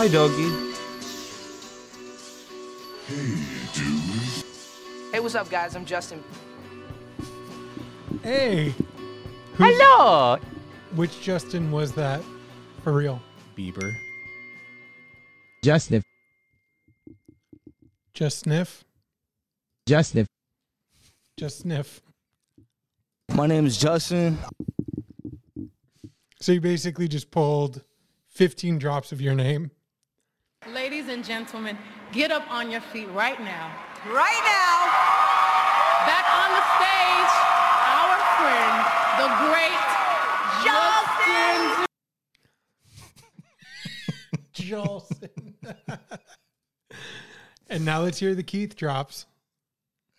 Hi, doggy. Hey, dude. Hey, what's up, guys? I'm Justin. Hey, Hello. which Justin was that for real? Bieber. Just sniff. Just sniff. Just sniff. Just sniff. My name is Justin. So you basically just pulled 15 drops of your name. Ladies and gentlemen, get up on your feet right now. Right now, Back on the stage, our friend, the great Justin. Jolson. and now let's hear the Keith drops.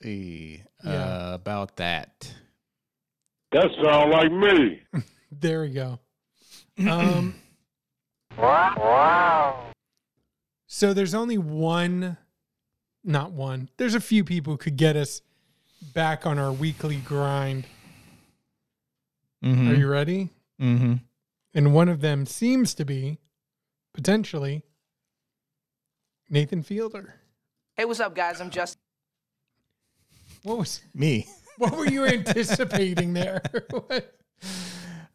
Hey, Yeah. uh, about that. That sound like me. There we go. Um, So there's only one, not one. There's a few people who could get us back on our weekly grind. Mm-hmm. Are you ready? mm-hmm. And one of them seems to be potentially Nathan Fielder. hey, what's up, guys? I'm Justin. What was Me. what were you anticipating there? What?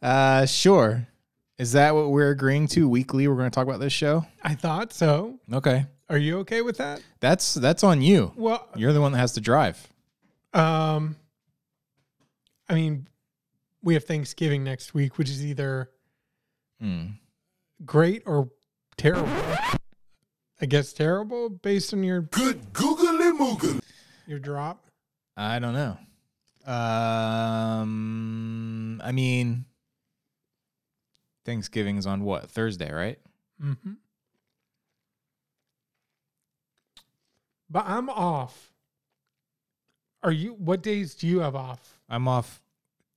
Uh, sure. Is that what we're agreeing to weekly? We're going to talk about this show. I thought so. Okay, Are you okay with that? that's that's on you. Well, You're the one that has to drive. um I mean, we have Thanksgiving next week, which is either Mm. great or terrible. I guess terrible based on your Good googly moogly. your drop. I don't know. Um, I mean, Thanksgiving's on what Thursday, right? Mm-hmm. But I'm off. Are you? What days do you have off I'm off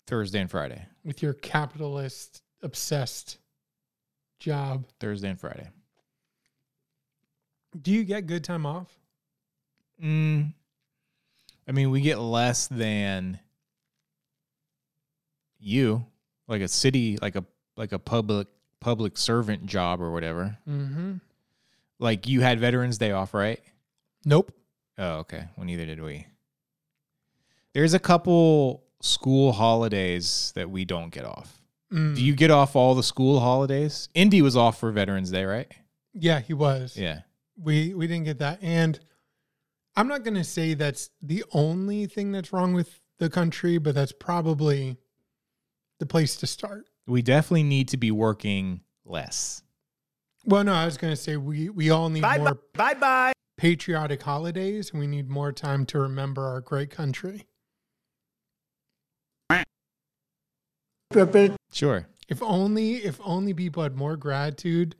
Thursday and Friday. with your capitalist obsessed job? Thursday and Friday. Do you get good time off? Mm, I mean, we get less than you, like a city, like a like a public public servant job or whatever. Mm-hmm. Like you had Veterans Day off, right? Nope. Oh, okay. Well, neither did we. There's a couple school holidays that we don't get off. Mm. Do you get off all the school holidays? Indy was off for Veterans Day, right? Yeah, he was. Yeah. We we didn't get that, and I'm not going to say that's the only thing that's wrong with the country, but that's probably the place to start. We definitely need to be working less. Well, no, I was going to say we we all need Bye more bye. Bye bye. patriotic holidays, and we need more time to remember our great country. Sure. If only if only people had more gratitude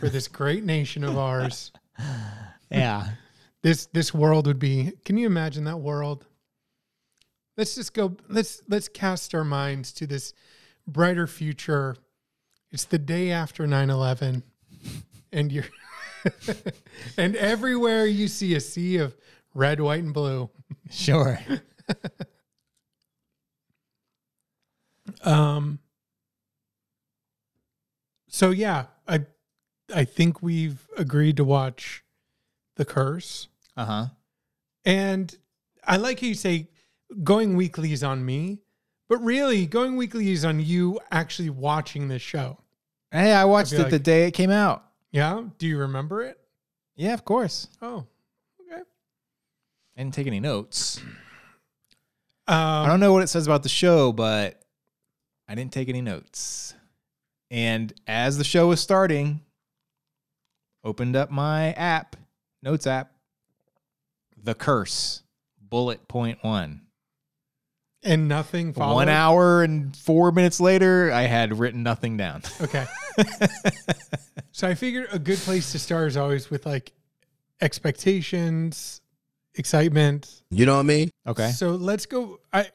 for this great nation of ours. Yeah. This this world would be can you imagine that world? Let's just go let's let's cast our minds to this brighter future. It's the day after 9/11 and you're and everywhere you see a sea of red, white and blue. Sure. Um so yeah, I I think we've agreed to watch The Curse. Uh huh. And I like how you say going weekly is on me, but really going weekly is on you actually watching this show. Hey, I watched feel it the day it came out. Yeah? Do you remember it? Yeah, of course. Oh, okay. I didn't take any notes. Um, I don't know what it says about the show, but I didn't take any notes. And as the show was starting, opened up my app, notes app, The Curse, bullet point one. And nothing followed. One hour and four minutes later, I had written nothing down. Okay. so I figured a good place to start is always with like expectations, excitement. You know what I mean? okay. So let's go. I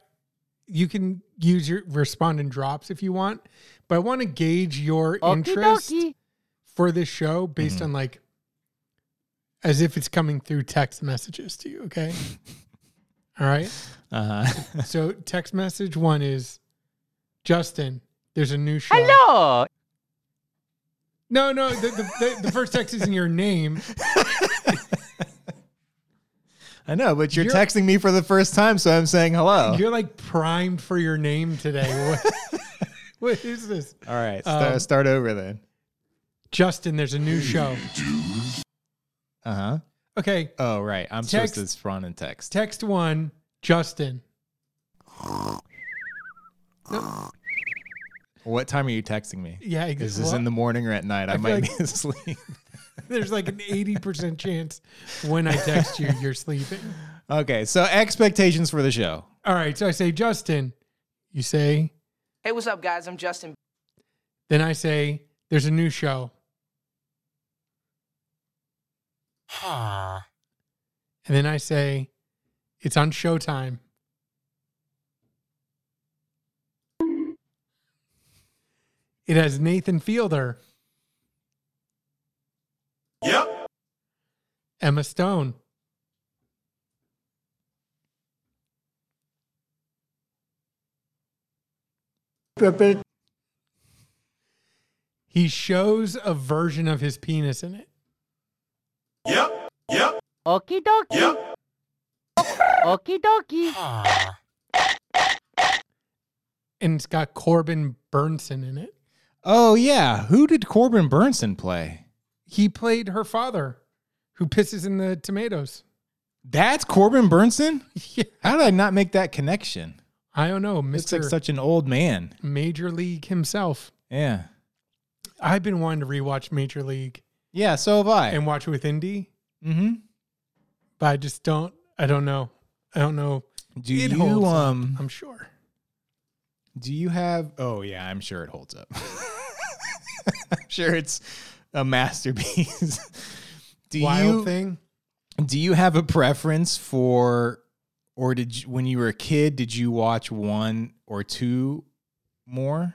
you can use your respond in drops if you want, but I want to gauge your interest for this show based Mhm. on like as if it's coming through text messages to you. Okay. All right. Uh huh. So text message one is Justin. There's a new show. Hello. No, no. The, the, the, the first text isn't your name. I know, but you're, You're- texting me for the first time, so I'm saying hello. You're like primed for your name today. What, what is this? All right, start, Um, start over then. Justin, there's a new show. Uh huh. Okay, Oh, right. I'm Text- supposed to respond in text. text one, Justin. What time are you texting me? Yeah, Is this well, in the morning or at night? I, I feel might like- be asleep. There's like an 80% chance when I text you, you're sleeping. okay, so expectations for the show. All right, so I say, Justin. You say, Hey, what's up, guys? I'm Justin. then I say, there's a new show. And then I say, it's on Showtime. It has Nathan Fielder, Yep. Emma Stone, he shows a version of his penis in it. Yep. Yep. Okie dokie. Yep. Okie dokie. Ah. And it's got Corbin Bernsen in it. Oh yeah, who did Corbin Bernsen play? He played her father, who pisses in the tomatoes. That's Corbin Bernsen. Yeah. How did I not make that connection? I don't know, It's like Mr. such an old man. Major League himself. Yeah, I've been wanting to rewatch Major League yeah. So have I. and watch with Indy, mm-hmm. but I just don't. I don't know. I don't know. Do It you holds up, um? I'm sure. Do you have? Oh yeah, I'm sure it holds up. I'm sure it's a masterpiece. do Wild you thing. do you have a preference for, or did you, when you were a kid did you watch one or two more?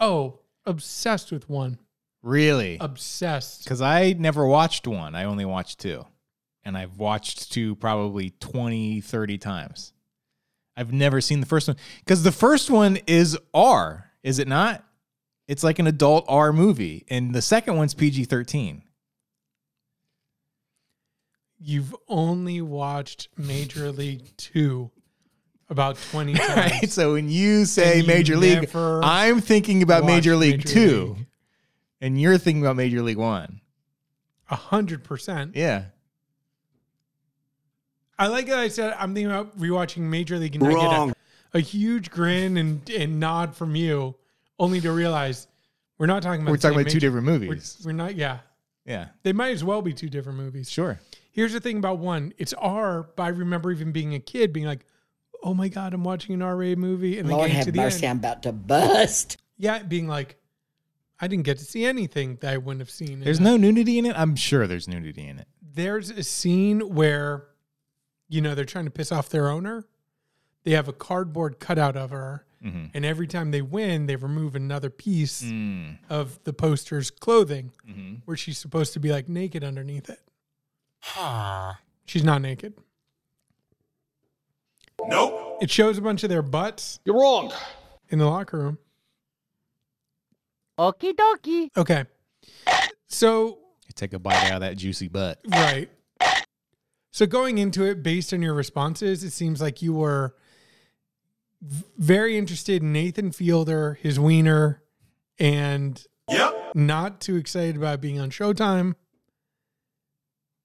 Oh, obsessed with one. Really? Obsessed. Because I never watched one. I only watched two. And I've watched two probably 20, 30 times. I've never seen the first one. Because the first one is R, is it not? It's like an adult R movie. And the second one's PG 13. You've only watched Major League Two about 20 times. Right? So when you say Major League, I'm thinking about Major League Major 2. League. And you're thinking about Major League 1. A hundred percent. Yeah. I like that I said I'm thinking about rewatching Major League and I get a, a huge grin and, and nod from you, only to realize we're not talking about We're the talking same about two Major- different We're, movies. we're not, yeah. Yeah. They might as well be two different movies. Sure. Here's the thing about one it's R, but I remember even being a kid being like, oh my God, I'm watching an R rated movie. And then Lord getting have to the mercy, end. I'm about to bust. Yeah, being like, I didn't get to see anything that I wouldn't have seen. There's that. no nudity in it? I'm sure there's nudity in it. there's a scene where you know they're trying to piss off their owner they have a cardboard cutout of her Mhm. and every time they win they remove another piece Mm. of the poster's clothing Mhm. where she's supposed to be like naked underneath it she's not naked Nope. it shows a bunch of their butts You're wrong. in the locker room Okie dokie. okay so take a bite out of that juicy butt. Right. So going into it, based on your responses, it seems like you were very interested in Nathan Fielder, his wiener, and Yep. not too excited about being on Showtime,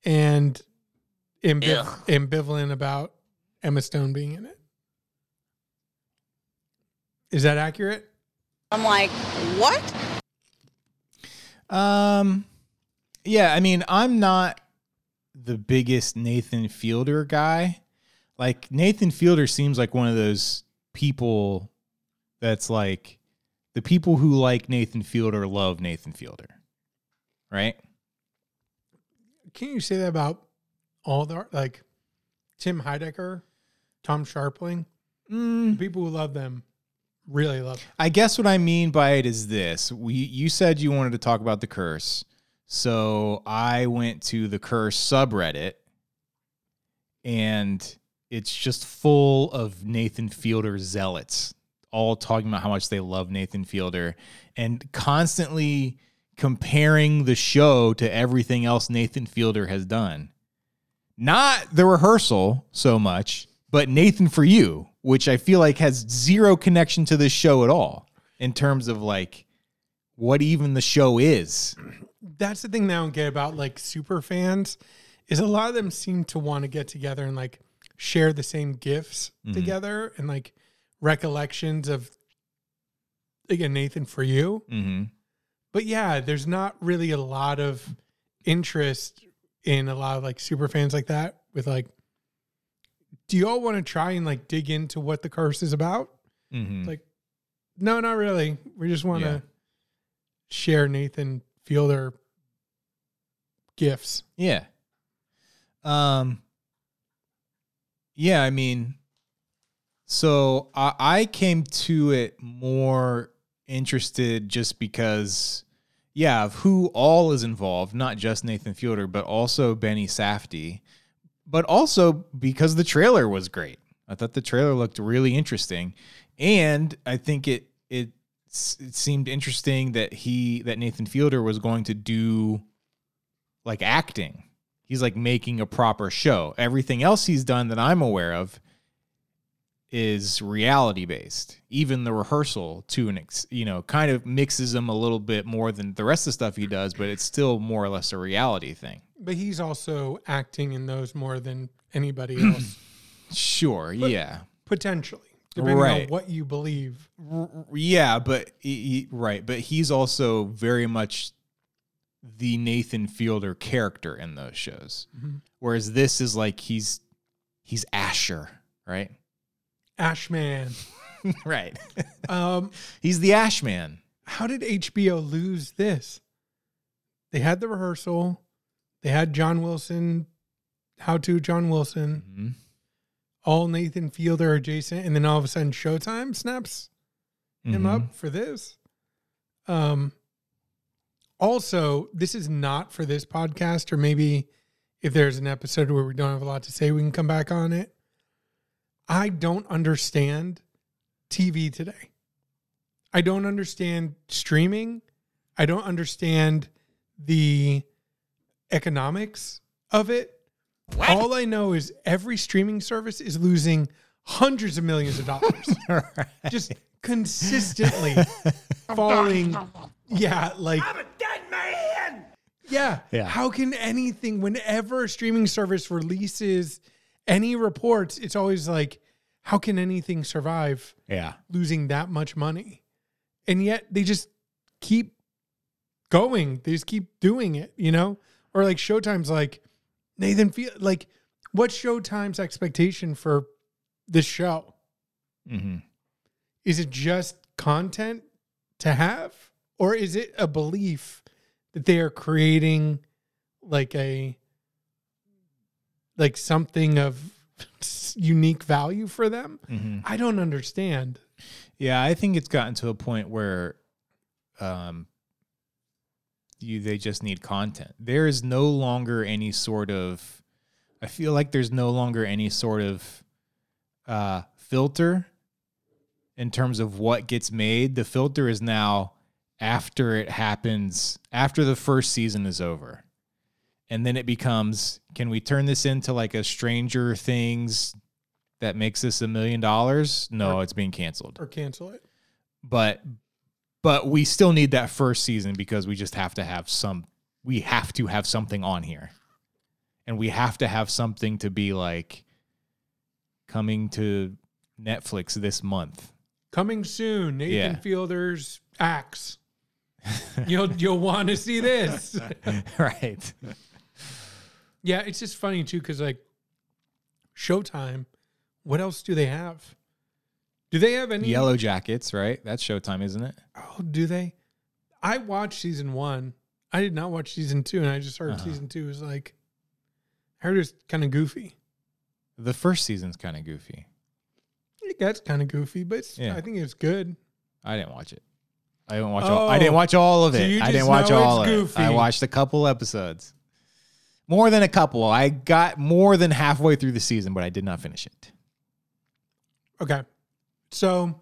and ambiv- ambivalent about Emma Stone being in it. Is that accurate? I'm like, what? Um, yeah, I mean, I'm not the biggest Nathan Fielder guy. Like Nathan Fielder seems like one of those people that's like the people who like Nathan Fielder love Nathan Fielder, right? Can't you say that about all the like Tim Heidecker, Tom Scharpling? Mm, The people who love them really love. I guess what I mean by it is this: we you said you wanted to talk about the curse, so I went to the curse subreddit, and it's just full of Nathan Fielder zealots, all talking about how much they love Nathan Fielder, and constantly comparing the show to everything else Nathan Fielder has done. Not the rehearsal so much, but Nathan for You, which I feel like has zero connection to this show at all in terms of like what even the show is. That's the thing that I don't get about like super fans is a lot of them seem to want to get together and like share the same gifts Mhm. together and like recollections of again Nathan for you. Mm-hmm. But yeah, there's not really a lot of interest in a lot of like super fans like that with like do you all want to try and like dig into what the curse is about? Mm-hmm. Like no, not really. We just want to Yeah. share Nathan Fielder gifts. Yeah. Um Yeah, I mean so I I came to it more interested just because yeah, of who all is involved, not just Nathan Fielder, but also Benny Safdie, but also because the trailer was great. I thought the trailer looked really interesting, and I think it it it seemed interesting that he that Nathan Fielder was going to do like acting. He's like making a proper show. Everything else he's done that I'm aware of is reality based. Even the rehearsal to an ex, you know, kind of mixes him a little bit more than the rest of the stuff he does, but it's still more or less a reality thing. But he's also acting in those more than anybody else, Sure, But- yeah. potentially, depending Right. on what you believe. Yeah, but he, right, but he's also very much the Nathan Fielder character in those shows. Mhm. Whereas this is like he's he's Asher, right? Ashman. right. Um, he's the Ashman. how did HBO lose this? They had the rehearsal. They had John Wilson, how to John Wilson, Mhm. all Nathan Fielder adjacent, and then all of a sudden Showtime snaps him Mhm. up for this. Um, also, this is not for this podcast, or maybe if there's an episode where we don't have a lot to say, we can come back on it. I don't understand TV today. I don't understand streaming. I don't understand the economics of it. What? All I know is every streaming service is losing hundreds of millions of dollars. Just consistently falling. Yeah, like I'm a dead man. Yeah. Yeah. How can anything whenever a streaming service releases any reports, it's always like, how can anything survive Yeah. losing that much money? And yet they just keep going. They just keep doing it, you know? Or like Showtime's like, Nathan feel like what's Showtime's expectation for this show? Mm-hmm. Is it just content to have? Or is it a belief that they are creating like a like something of unique value for them? Mm-hmm. I don't understand. Yeah, I think it's gotten to a point where um you they just need content. There is no longer any sort of I feel like there's no longer any sort of uh filter in terms of what gets made. The filter is now after it happens, after the first season is over. And then it becomes can we turn this into like a Stranger Things that makes this a million dollars? No, it's being canceled Or cancel it. but but we still need that first season because we just have to have some we have to have something on here and we have to have something to be like coming to netflix this month Coming soon, Nathan Yeah. Fielder's axe. you'll you'll want to see this. right yeah, it's just funny too because like Showtime, what else do they have? Do they have any Yellowjackets right that's showtime isn't it Oh, do they? I watched season one. I did not watch season two, and I just heard Uh-huh. season two was like. I heard it's kind of goofy. the first season's kind of goofy It gets kind of goofy, but it's, Yeah. I think it's good. i didn't watch it i didn't watch all i didn't Oh, watch all of so it you i didn't watch know all of it's it i goofy. watched a couple episodes more than a couple i got more than halfway through the season but i did not finish it Okay. So,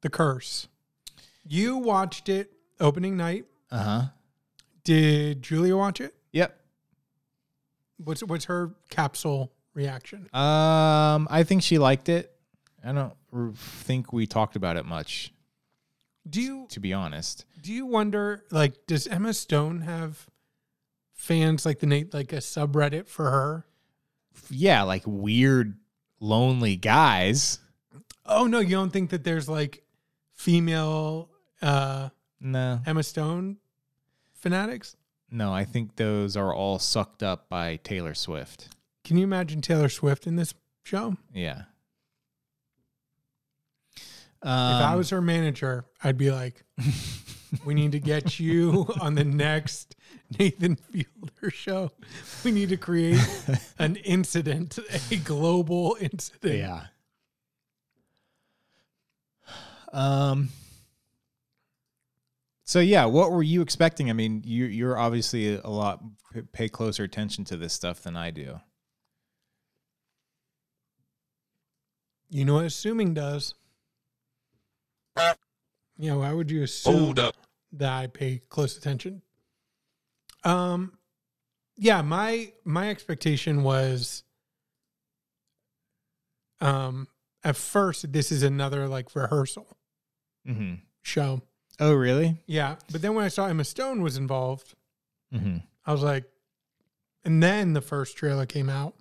The Curse. You watched it opening night. Uh huh. Did Julia watch it? Yep. What's what's her capsule reaction? Um, I think she liked it. I don't think we talked about it much, Do you to be honest. do you wonder like does Emma Stone have fans like the Nate like a subreddit for her? Yeah, like weird, lonely guys. Oh no, you don't think that there's like female uh No, Emma Stone fanatics? no, I think those are all sucked up by Taylor Swift. Can you imagine Taylor Swift in this show? Yeah. if I Um, was her manager, I'd be like, "We need to get you on the next Nathan Fielder show. We need to create an incident, a global incident." Yeah. Um. So yeah, what were you expecting? I mean, you you're obviously a lot pay closer attention to this stuff than I do. You know what assuming does? Yeah, why would you assume Hold up. that I pay close attention? Um, yeah, my my expectation was, um, at first this is another like rehearsal Mm-hmm. show. Oh, really? Yeah, but then when I saw Emma Stone was involved, Mm-hmm. I was like, and then the first trailer came out,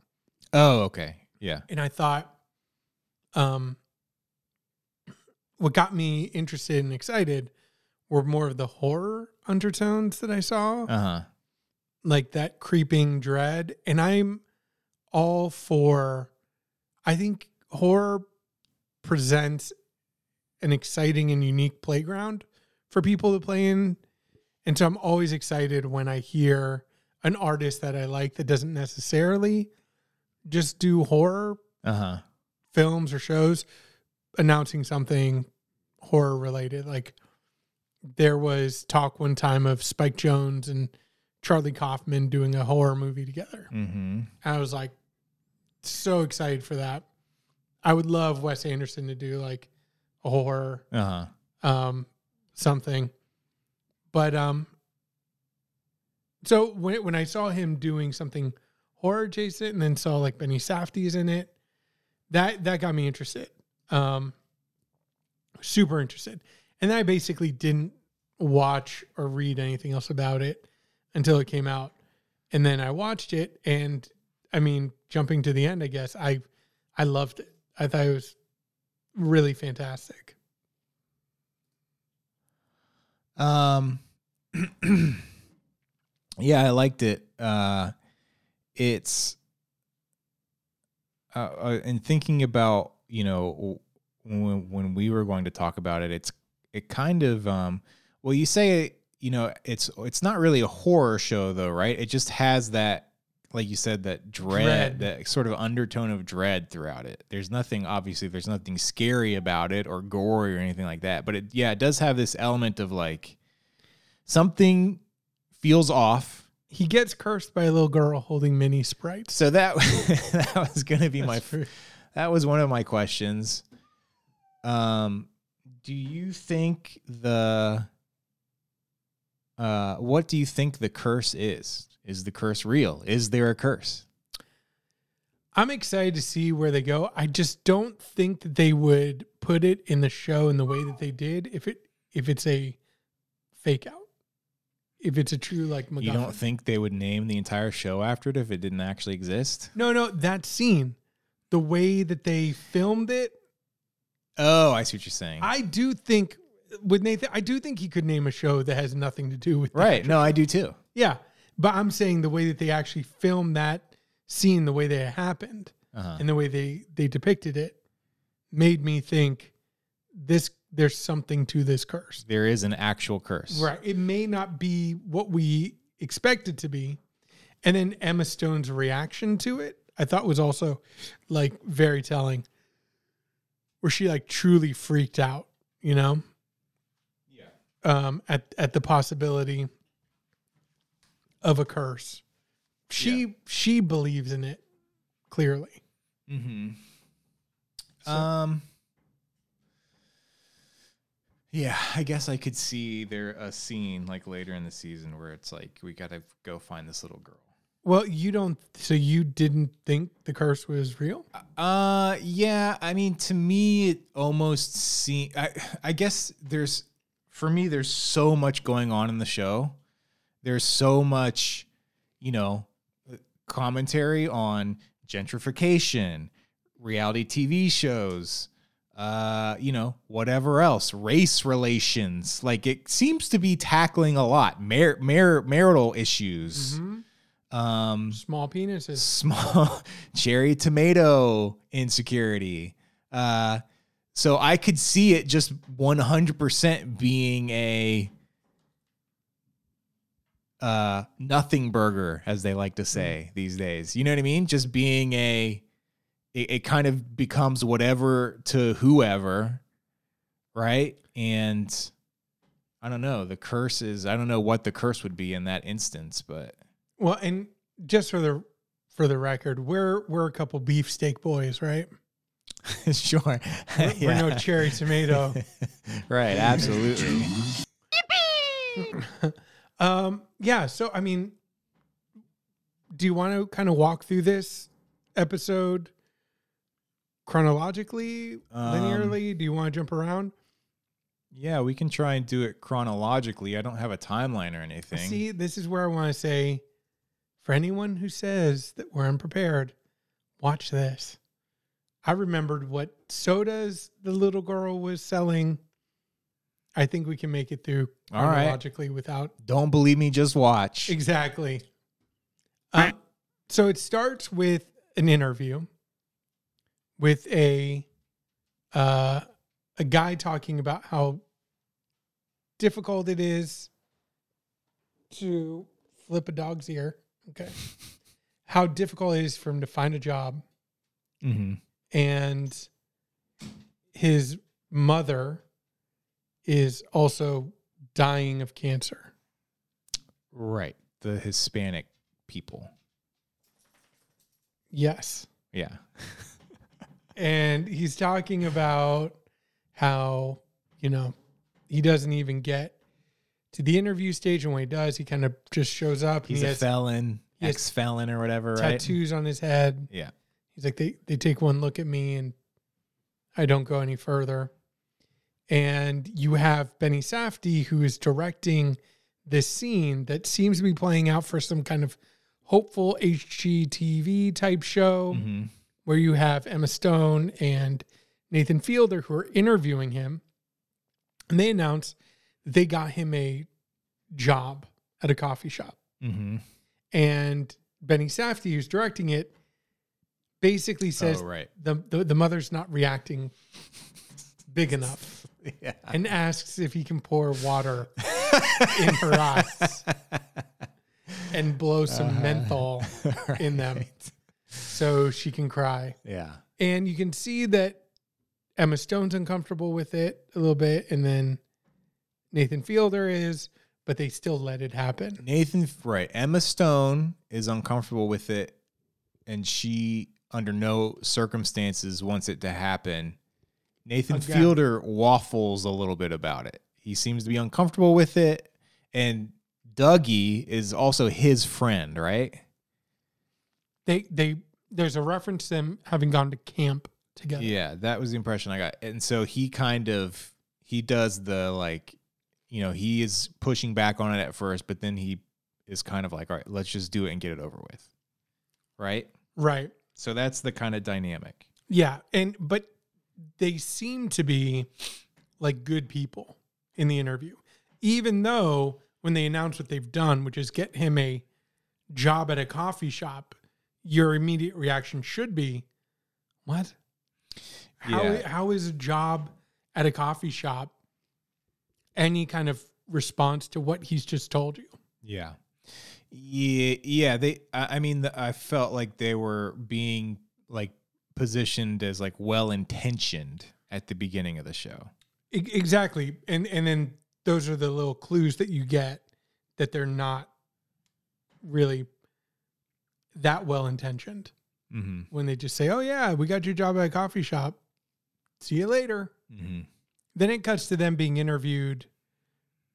Oh, okay. Yeah. and I thought, um, what got me interested and excited were more of the horror undertones that I saw, Uh huh. like that creeping dread. And I'm all for, I think horror presents an exciting and unique playground for people to play in. And so I'm always excited when I hear an artist that I like that doesn't necessarily just do horror Uh huh. films or shows announcing something horror related. Like there was talk one time of Spike Jonze and Charlie Kaufman doing a horror movie together. Mm-hmm. I was like so excited for that. I would love Wes Anderson to do like a horror Uh huh. um something. But um so when when I saw him doing something horror adjacent and then saw like Benny Safdie's in it, that that got me interested. Um super interested. And then I basically didn't watch or read anything else about it until it came out. And then I watched it and I mean, jumping to the end, I guess, I I loved it. I thought it was really fantastic. Um, yeah, I liked it. Uh, it's uh, uh, and thinking about you know when when we were going to talk about it, it's it kind of um. Well, you say you know it's it's not really a horror show though, right? It just has that. Like you said, that dread, Dread. that sort of undertone of dread throughout it. There's nothing, obviously, there's nothing scary about it or gory or anything like that. But it, yeah, it does have this element of like, something feels off. He gets cursed by a little girl holding mini sprites. So that that was going to be my That's true. that was one of my questions. Um, do you think the uh, what do you think the curse is? Is the curse real? Is there a curse? I'm excited to see where they go. I just don't think that they would put it in the show in the way that they did if it if it's a fake out. If it's a true like MacGuffin. You don't think they would name the entire show after it if it didn't actually exist? no, no, that scene, the way that they filmed it, Oh, I see what you're saying. I do think with Nathan, I do think he could name a show that has nothing to do with right. No, I do too. Yeah, but I'm saying the way that they actually filmed that scene, the way that it happened, Uh-huh. and the way they they depicted it, made me think this there's something to this curse. There is an actual curse. Right. It may not be what we expect it to be, and then Emma Stone's reaction to it, I thought was also like very telling, where she like truly freaked out. You know. Yeah. Um. At at the possibility of a curse. She she believes in it clearly. Mm-hmm. Um. Yeah, I guess I could see there a scene like later in the season where it's like we gotta go find this little girl. Well, you don't. So you didn't think the curse was real? Uh, yeah. I mean, to me, it almost seem. I I guess there's for me, there's so much going on in the show. There's so much, you know, commentary on gentrification, reality TV shows, uh, you know, whatever else, race relations. Like it seems to be tackling a lot, mar- mar- marital issues. Um, Small penises. small cherry tomato insecurity. Uh, so I could see it just 100% being a uh, nothing burger, as they like to say these days. You know what I mean? Just being a, it, it kind of becomes whatever to whoever, right? And I don't know. The curse is, I don't know what the curse would be in that instance, but Well, and just for the for the record, we're we're a couple beefsteak boys, right? sure. We're, we're no cherry tomato. right, absolutely. um, yeah. So I mean, do you want to kind of walk through this episode chronologically, Um, linearly? Do you want to jump around? Yeah, we can try and do it chronologically. I don't have a timeline or anything. See, this is where I want to say, for anyone who says that we're unprepared, watch this. I remembered what sodas the little girl was selling. I think we can make it through All right. chronologically without Don't believe me, just watch. Exactly. Uh, so it starts with an interview with a uh, a guy talking about how difficult it is to flip a dog's ear. Okay. How difficult it is for him to find a job, hmm and his mother is also dying of cancer. Right. The Hispanic people. Yes. Yeah. and he's talking about how you know he doesn't even get to the interview stage and when he does he kind of just shows up He's he a has felon, he ex felon or whatever, right? tattoos on his head Yeah. he's like they, they take one look at me and i don't go any further and you have benny safdie who is directing this scene that seems to be playing out for some kind of hopeful hgtv type show hmm where you have Emma Stone and Nathan Fielder who are interviewing him. And they announce they got him a job at a coffee shop. hmm And Benny Safdie, who's directing it, basically says Oh, right. the, the, the mother's not reacting big enough Yeah. and asks if he can pour water in her eyes and blow some menthol in them so she can cry. Yeah. And you can see that Emma Stone's uncomfortable with it a little bit, and then Nathan Fielder is, but they still let it happen. Nathan, right. Emma Stone is uncomfortable with it, and she, under no circumstances, wants it to happen. Nathan Again. Fielder waffles a little bit about it. He seems to be uncomfortable with it. And Dougie is also his friend, right? They they there's a reference to them having gone to camp together. Yeah, that was the impression I got. And so he kind of he does the like, you know, he is pushing back on it at first, but then he is kind of like, all right, let's just do it and get it over with. Right? Right. So that's the kind of dynamic. Yeah. And but they seem to be like good people in the interview. Even though when they announce what they've done, which is get him a job at a coffee shop, your immediate reaction should be, What? How, Yeah. how is a job at a coffee shop any kind of response to what he's just told you? Yeah. Yeah, yeah, they I mean I felt like they were being like positioned as like well-intentioned at the beginning of the show. Exactly. And and then those are the little clues that you get that they're not really that well intentioned Mhm. when they just say, "Oh yeah, we got your job at a coffee shop. See you later." Mhm. Then it cuts to them being interviewed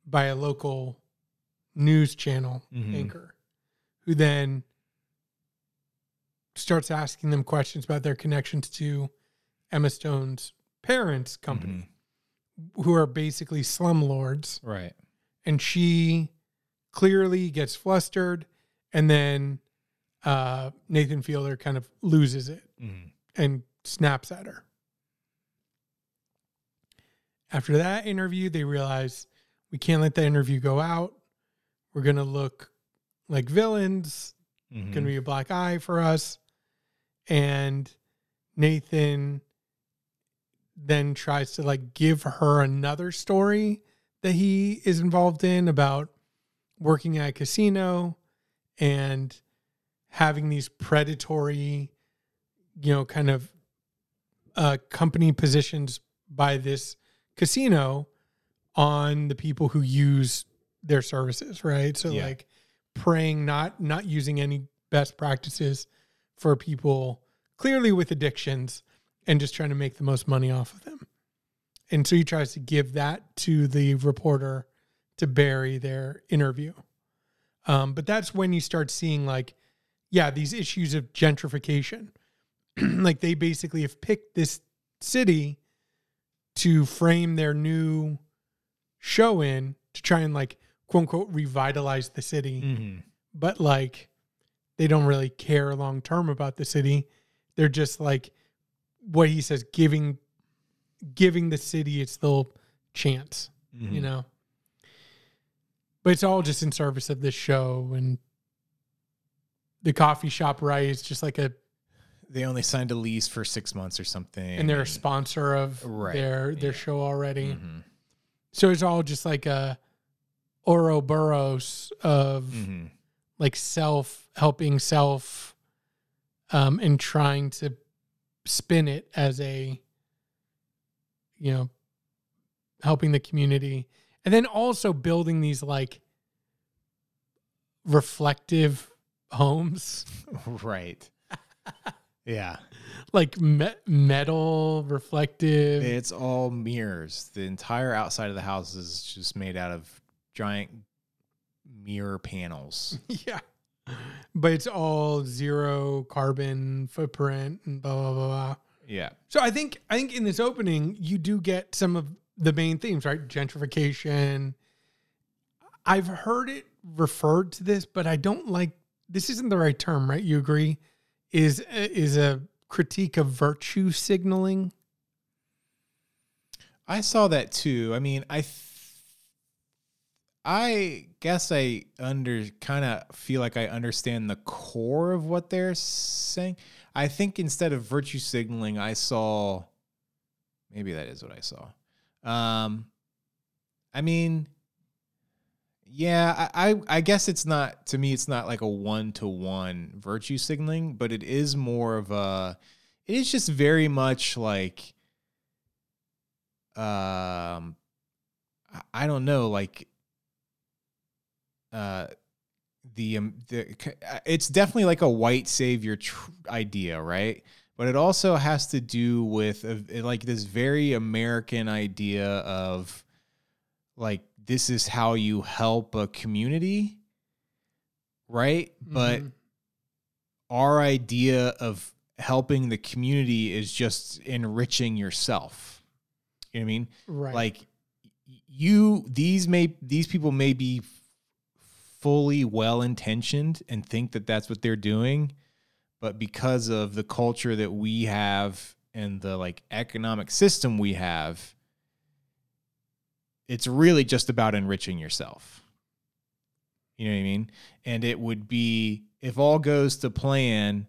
by a local news channel Mhm. anchor who then starts asking them questions about their connections to Emma Stone's parents' company, who are basically slumlords. Right. And she clearly gets flustered, and then uh, Nathan Fielder kind of loses it Mhm. and snaps at her. After that interview, they realize we can't let the interview go out. We're going to look like villains. Mhm. Going to be a black eye for us. And Nathan then tries to like give her another story that he is involved in about working at a casino and having these predatory, you know, kind of uh, company positions by this casino on the people who use their services, right? So Yeah. like praying not not using any best practices for people clearly with addictions and just trying to make the most money off of them. And so he tries to give that to the reporter to bury their interview. Um, but that's when you start seeing like, yeah, these issues of gentrification. like they basically have picked this city to frame their new show in to try and like quote unquote revitalize the city. Mhm. But like they don't really care long term about the city. They're just like what he says, giving giving the city its little chance, you Mhm. know. But it's all just in service of this show and the coffee shop right is just like a They only signed a lease for six months or something. and they're a sponsor of Right, their their yeah. show already. Mhm. So it's all just like a Ouroboros of Mhm. like self helping self um and trying to spin it as a you know helping the community and then also building these like reflective homes right. yeah. like me- metal reflective It's all mirrors. The entire outside of the house is just made out of giant mirror panels. yeah but it's all zero carbon footprint and blah blah blah blah Yeah. So I think I think in this opening you do get some of the main themes, right? Gentrification. I've heard it referred to this, but I don't like this isn't the right term, right? You agree? Is is a critique of virtue signaling? I saw that too. I mean, I th- I guess I under kind of feel like I understand the core of what they're saying. I think instead of virtue signaling, I saw maybe that is what I saw. Um I mean yeah, I, I I guess it's not to me it's not like a one to one virtue signaling, but it is more of a it is just very much like um I- don't know like uh the um the uh, it's definitely like a white savior tr- idea right? But it also has to do with uh, like this very american idea of like this is how you help a community right but Mhm. our idea of helping the community is just enriching yourself you know what i mean right. like you these may these people may be fully well intentioned and think that that's what they're doing but because of the culture that we have and the like economic system we have it's really just about enriching yourself you know what i mean and it would be if all goes to plan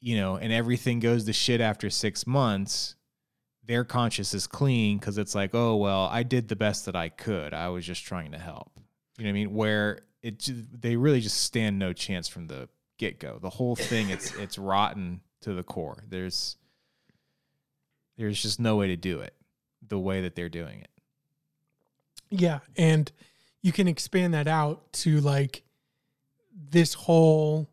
you know and everything goes to shit after 6 months their conscience is clean because it's like, oh well, I did the best that I could. I was just trying to help. You know what I mean? Where it they really just stand no chance from the get go. The whole thing it's it's rotten to the core. There's there's just no way to do it the way that they're doing it. Yeah, and you can expand that out to like this whole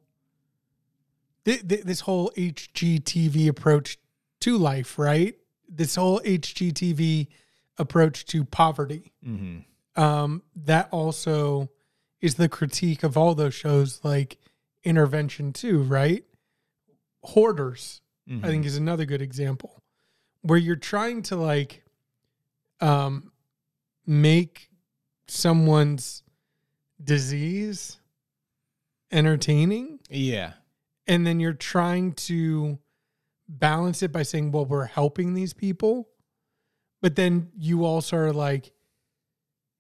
thi- thi- this whole HGTV approach to life, right? This whole HGTV approach to poverty. hmm Um, that also is the critique of all those shows like intervention too, right? Hoarders, I think is another good example where you're trying to like um make someone's disease entertaining Yeah. and then you're trying to balance it by saying well we're helping these people but then you also are like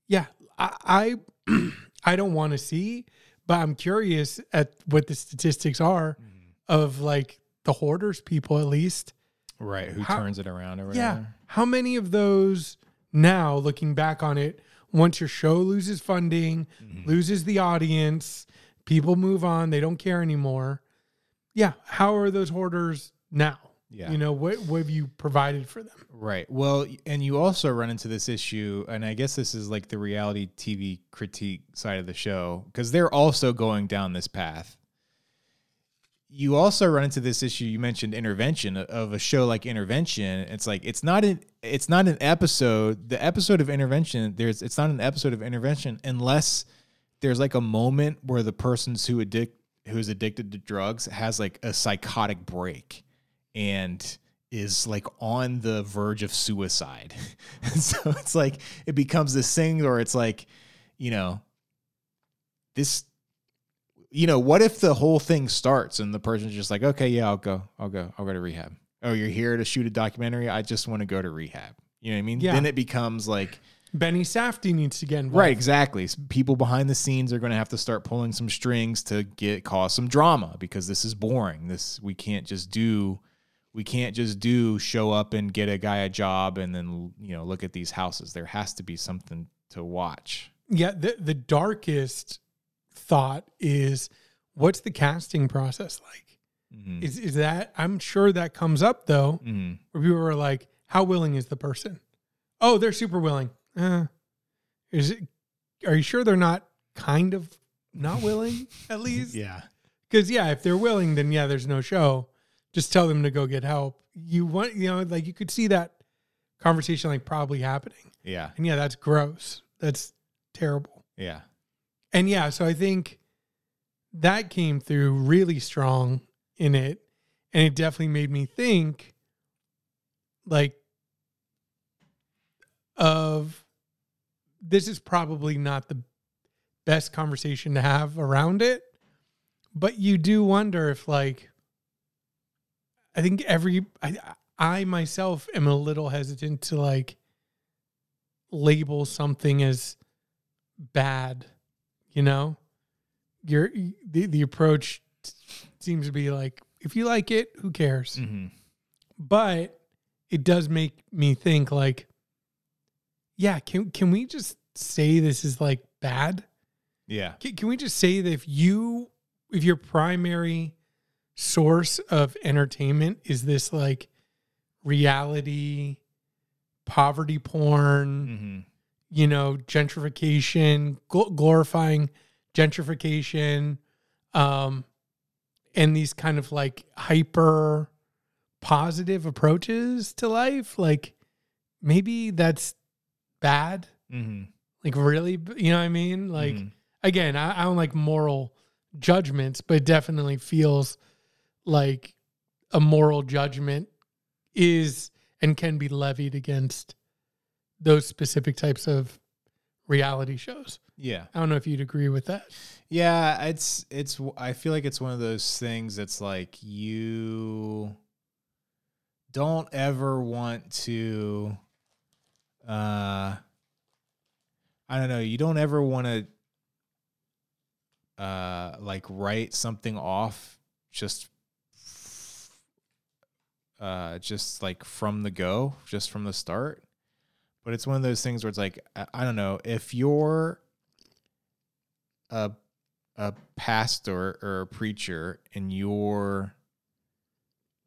yeah i i, I don't want to see but i'm curious at what the statistics are mm-hmm. of like the hoarders people at least Right. Who How- turns it around or whatever. yeah how many of those now looking back on it once your show loses funding mm-hmm. loses the audience people move on they don't care anymore yeah how are those hoarders now Yeah. you know what, what have you provided for them Right. Well, and you also run into this issue, and I guess this is like the reality TV critique side of the show, because they're also going down this path. You also run into this issue. You mentioned intervention uh, of a show like Intervention. It's like it's not an it's not an episode. The episode of Intervention, there's it's not an episode of Intervention unless there's like a moment where the person's who addict who's addicted to drugs has like a psychotic break and is like on the verge of suicide. So it's like it becomes this thing or it's like, you know, this you know, what if the whole thing starts and the person's just like, okay, yeah, I'll go. I'll go. I'll go to rehab. Oh, you're here to shoot a documentary? I just want to go to rehab. You know what I mean? Yeah. Then it becomes like benny safdie needs to get involved Right, exactly. People behind the scenes are going to have to start pulling some strings to get cause some drama because this is boring. This we can't just do we can't just do show up and get a guy a job and then you know look at these houses. There has to be something to watch. yeah the, the darkest thought is what's the casting process like Mhm. is, is that i'm sure that comes up though Mhm. where people are like, "How willing is the person?" Oh, they're super willing. Uh, is it? Are you sure they're not kind of not willing at least? Yeah. Because yeah, if they're willing, then yeah, there's no show. Just tell them to go get help. You want, you know, like you could see that conversation like probably happening, Yeah. and yeah, that's gross. That's terrible. Yeah. And yeah, so I think that came through really strong in it. And it definitely made me think like of this is probably not the best conversation to have around it. But you do wonder if like I think every I I myself am a little hesitant to like label something as bad you know? Your the, the approach seems to be like if you like it who cares? Hmm but it does make me think like yeah can can we just say this is like bad? Yeah. can, can we just say that if you if your primary source of entertainment is this like reality poverty porn hmm you know, gentrification, gl- glorifying gentrification, um, and these kind of like hyper positive approaches to life. Like maybe that's bad. Mm-hmm. Like really, you know what I mean? Like Mhm. again, I, I don't like moral judgments, but it definitely feels like a moral judgment is and can be levied against those specific types of reality shows. Yeah. I don't know if you'd agree with that. Yeah, it's it's I feel like it's one of those things that's like you don't ever want to uh I don't know, you don't ever want to uh like write something off just uh just like from the go, just from the start. But it's one of those things where it's like I, I don't know, if you're a a pastor or a preacher and your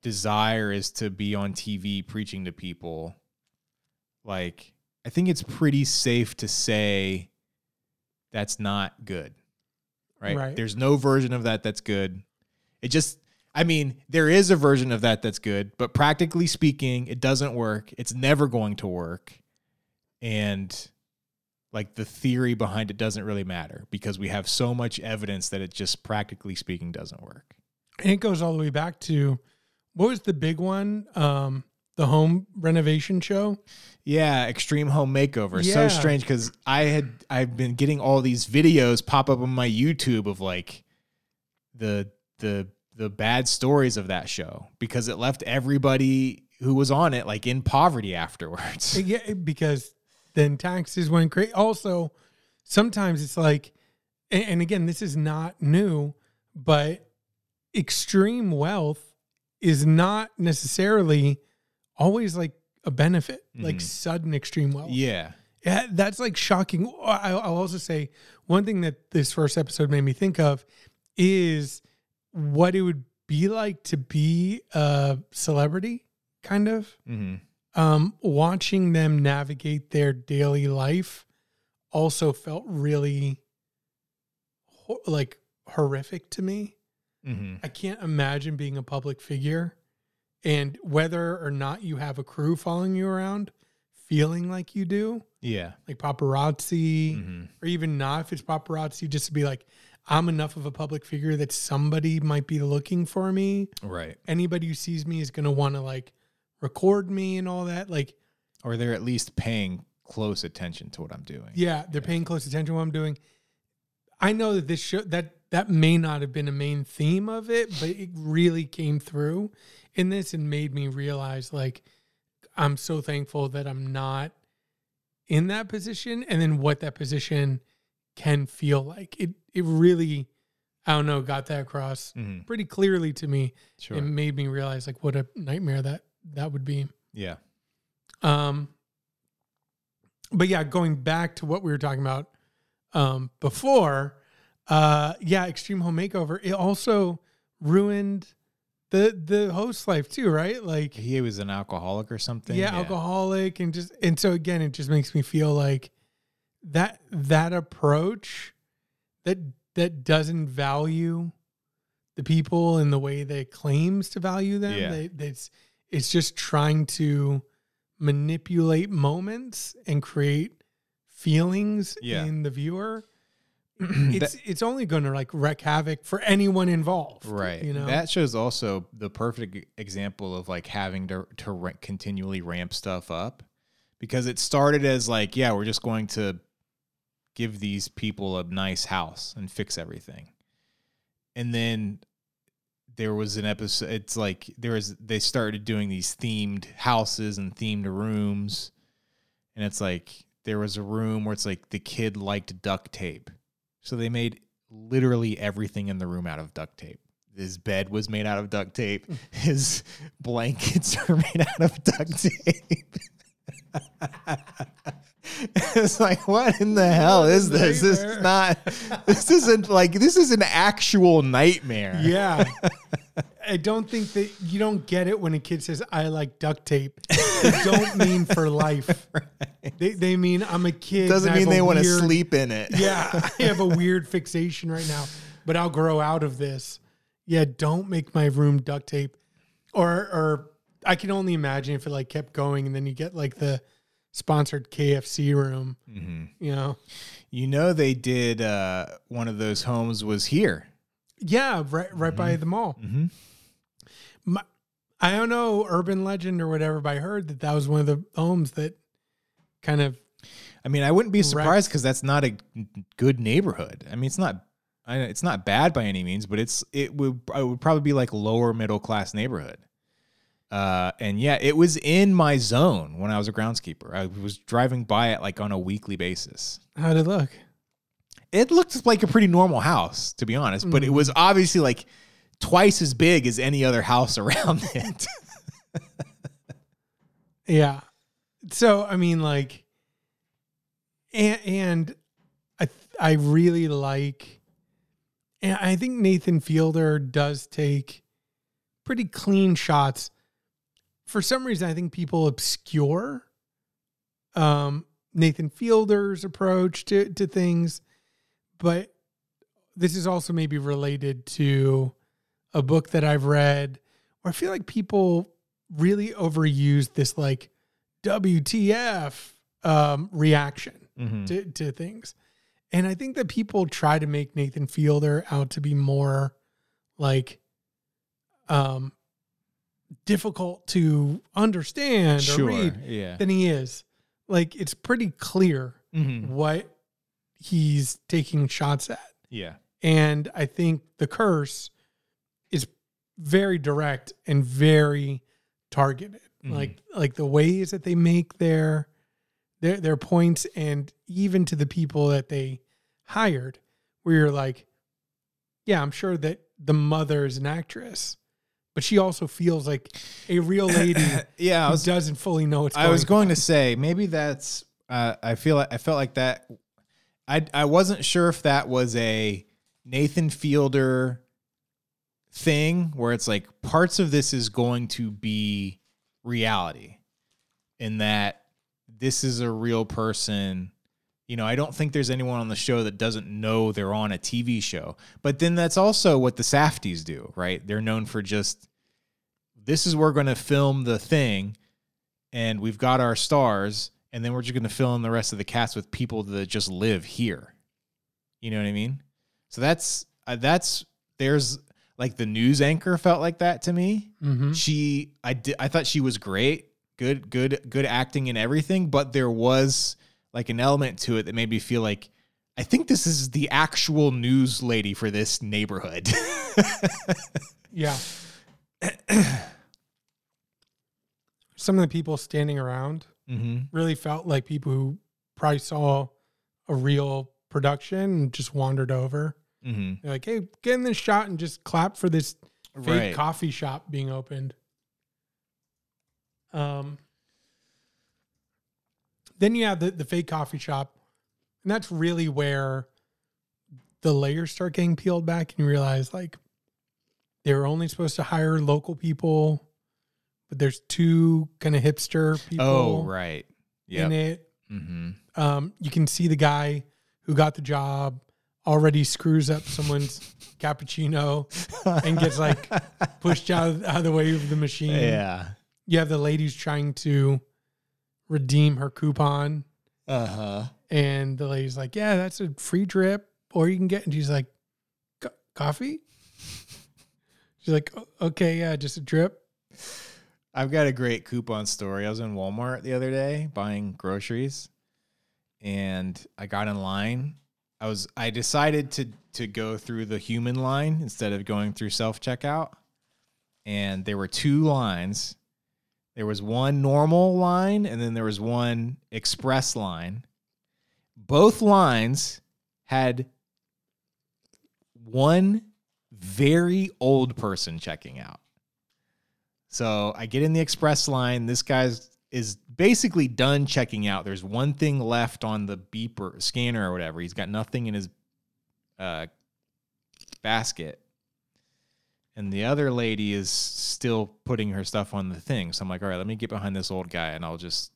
desire is to be on TV preaching to people, like I think it's pretty safe to say that's not good. Right? Right. There's no version of that that's good. It just I mean, there is a version of that that's good, but practically speaking, it doesn't work. It's never going to work. And like the theory behind it doesn't really matter because we have so much evidence that it just practically speaking doesn't work. And it goes all the way back to what was the big one? Um, the home renovation show. Yeah, extreme home makeover. So strange because I had I've been getting all these videos pop up on my YouTube of like the the the bad stories of that show because it left everybody who was on it like in poverty afterwards. Yeah, because then taxes went crazy. Also, sometimes it's like, and, and again, this is not new, but extreme wealth is not necessarily always like a benefit, like Mhm. sudden extreme wealth. yeah. Yeah, that's like shocking. I'll also say one thing that this first episode made me think of is what it would be like to be a celebrity, kind of. hmm Um, watching them navigate their daily life also felt really ho- like horrific to me. hmm I can't imagine being a public figure and whether or not you have a crew following you around, feeling like you do Yeah. like paparazzi Mhm. or even not if it's paparazzi just to be like i'm enough of a public figure that somebody might be looking for me Right. anybody who sees me is going to want to like record me and all that like Or they're at least paying close attention to what I'm doing. yeah they're paying close attention to what i'm doing i know that this show that that may not have been a main theme of it but it really came through in this and made me realize like i'm so thankful that i'm not in that position and then what that position can feel like it it really i don't know got that across Mhm. pretty clearly to me Sure. it made me realize like what a nightmare that that would be yeah. um, but yeah, going back to what we were talking about um, before, uh, yeah, Extreme Home Makeover. It also ruined the the host's life too, right? Like, He was an alcoholic or something. yeah, alcoholic, and just and so again, it just makes me feel like that that approach that that doesn't value the people in the way that it claims to value them. Yeah. They, it's it's just trying to manipulate moments and create feelings Yeah. in the viewer. it's it's only going to like wreak havoc for anyone involved, Right. You know, that shows also the perfect example of like having to to ra- continually ramp stuff up because it started as like, yeah, we're just going to give these people a nice house and fix everything. And then there was an episode it's like there was they started doing these themed houses and themed rooms and it's like there was a room where it's like the kid liked duct tape so they made literally everything in the room out of duct tape. His bed was made out of duct tape. Mm. His blankets are made out of duct tape. it's like, what in the hell is this? This is not. This isn't like this is an actual nightmare. Yeah. I don't think that you don't get it when a kid says, I like duct tape. They don't mean for life. They, they mean I'm a kid. Doesn't mean they want to sleep in it. Yeah. I have a weird fixation right now, but I'll grow out of this. Yeah. Don't make my room duct tape. Or, or I can only imagine if it like kept going and then you get like the sponsored KFC room, Mhm. you know? You know they did uh, one of those homes was here. Yeah. Right, right by the mall. Mm-hmm. My, I don't know urban legend or whatever, but I heard that that was one of the homes that kind of I mean, I wouldn't be surprised because that's not a good neighborhood. I mean, it's not. I, it's not bad by any means, but it's it would it would probably be like lower middle class neighborhood. Uh, and yeah, it was in my zone when I was a groundskeeper. I was driving by it like on a weekly basis. how did it look? It looked like a pretty normal house, to be honest, but it was obviously like twice as big as any other house around it. Yeah. So I mean, like, and, and I I really like, and I think Nathan Fielder does take pretty clean shots. For some reason, I think people obscure um, Nathan Fielder's approach to to things, but this is also maybe related to a book that I've read where I feel like people really overuse this like WTF um, reaction Mhm. to, to things. And I think that people try to make Nathan Fielder out to be more like um difficult to understand or read Yeah. than he is. Like it's pretty clear Mhm. what he's taking shots at. Yeah. And I think the curse is very direct and very targeted. Mhm. Like like the ways that they make their their their points and even to the people that they hired where you're like yeah, I'm sure that the mother is an actress, but she also feels like a real lady Yeah. I was, doesn't fully know what's I was going on. to say maybe that's. Uh, I feel like I felt like that. I I wasn't sure if that was a Nathan Fielder thing where it's like parts of this is going to be reality, in that this is a real person. You know, I don't think there's anyone on the show that doesn't know they're on a TV show. But then that's also what the Safdies do, right? They're known for just this is where we're going to film the thing and we've got our stars and then we're just going to fill in the rest of the cast with people that just live here. You know what I mean? So that's uh, that's there's like the news anchor felt like that to me. Mhm. She I did I thought she was great. Good good good acting and everything, but there was like an element to it that made me feel like I think this is the actual news lady for this neighborhood. Yeah. Some of the people standing around hmm really felt like people who probably saw a real production and just wandered over. hmm They're like, hey, get in this shot and just clap for this fake Right. coffee shop being opened. Um, then you have the, the fake coffee shop, and that's really where the layers start getting peeled back, and you realize like they were only supposed to hire local people, but there's two kind of hipster people Oh, right. Yeah. in it. hmm Um, you can see the guy who got the job already screws up someone's cappuccino and gets like pushed out of, out of the way of the machine. Yeah. You have the ladies trying to redeem her coupon, Uh huh. and the lady's like, "Yeah, that's a free drip, or you can get." And she's like, "Coffee." She's like, "Okay, yeah, just a drip." I've got a great coupon story. I was in Walmart the other day buying groceries and I got in line. I was I decided to to go through the human line instead of going through self-checkout. And there were two lines. There was one normal line and then there was one express line. Both lines had one very old person checking out. So I get in the express line. This guy's is basically done checking out. There's one thing left on the beeper scanner or whatever. He's got nothing in his uh, basket. And the other lady is still putting her stuff on the thing. So I'm like, all right, let me get behind this old guy and I'll just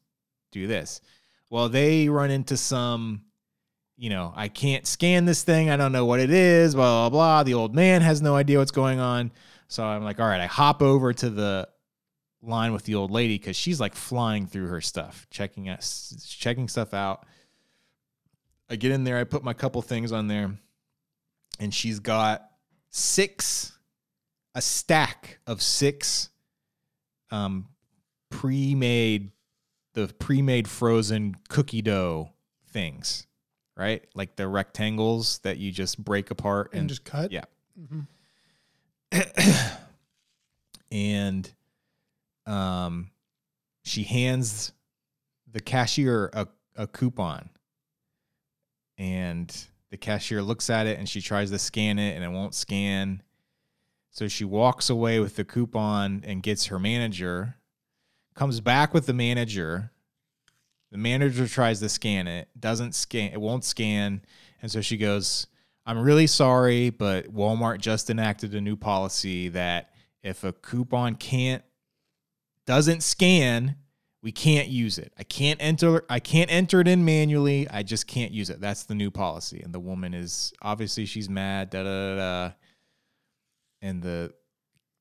do this. Well, they run into some, you know, I can't scan this thing. I don't know what it is, blah, blah, blah. The old man has no idea what's going on. So I'm like, all right, I hop over to the line with the old lady because she's like flying through her stuff, checking out, checking stuff out. I get in there, I put my couple things on there, and she's got six, a stack of six um, pre-made, the pre-made frozen cookie dough things, right? Like the rectangles that you just break apart And just cut? Yeah. Mhm. and um, she hands the cashier a, a coupon, and the cashier looks at it and she tries to scan it and it won't scan. So she walks away with the coupon and gets her manager, comes back with the manager. The manager tries to scan it, doesn't scan, it won't scan. And so she goes, I'm really sorry, but Walmart just enacted a new policy that if a coupon can't doesn't scan, we can't use it. I can't enter I can't enter it in manually. I just can't use it. That's the new policy. And the woman is obviously she's mad, da da da. da. And the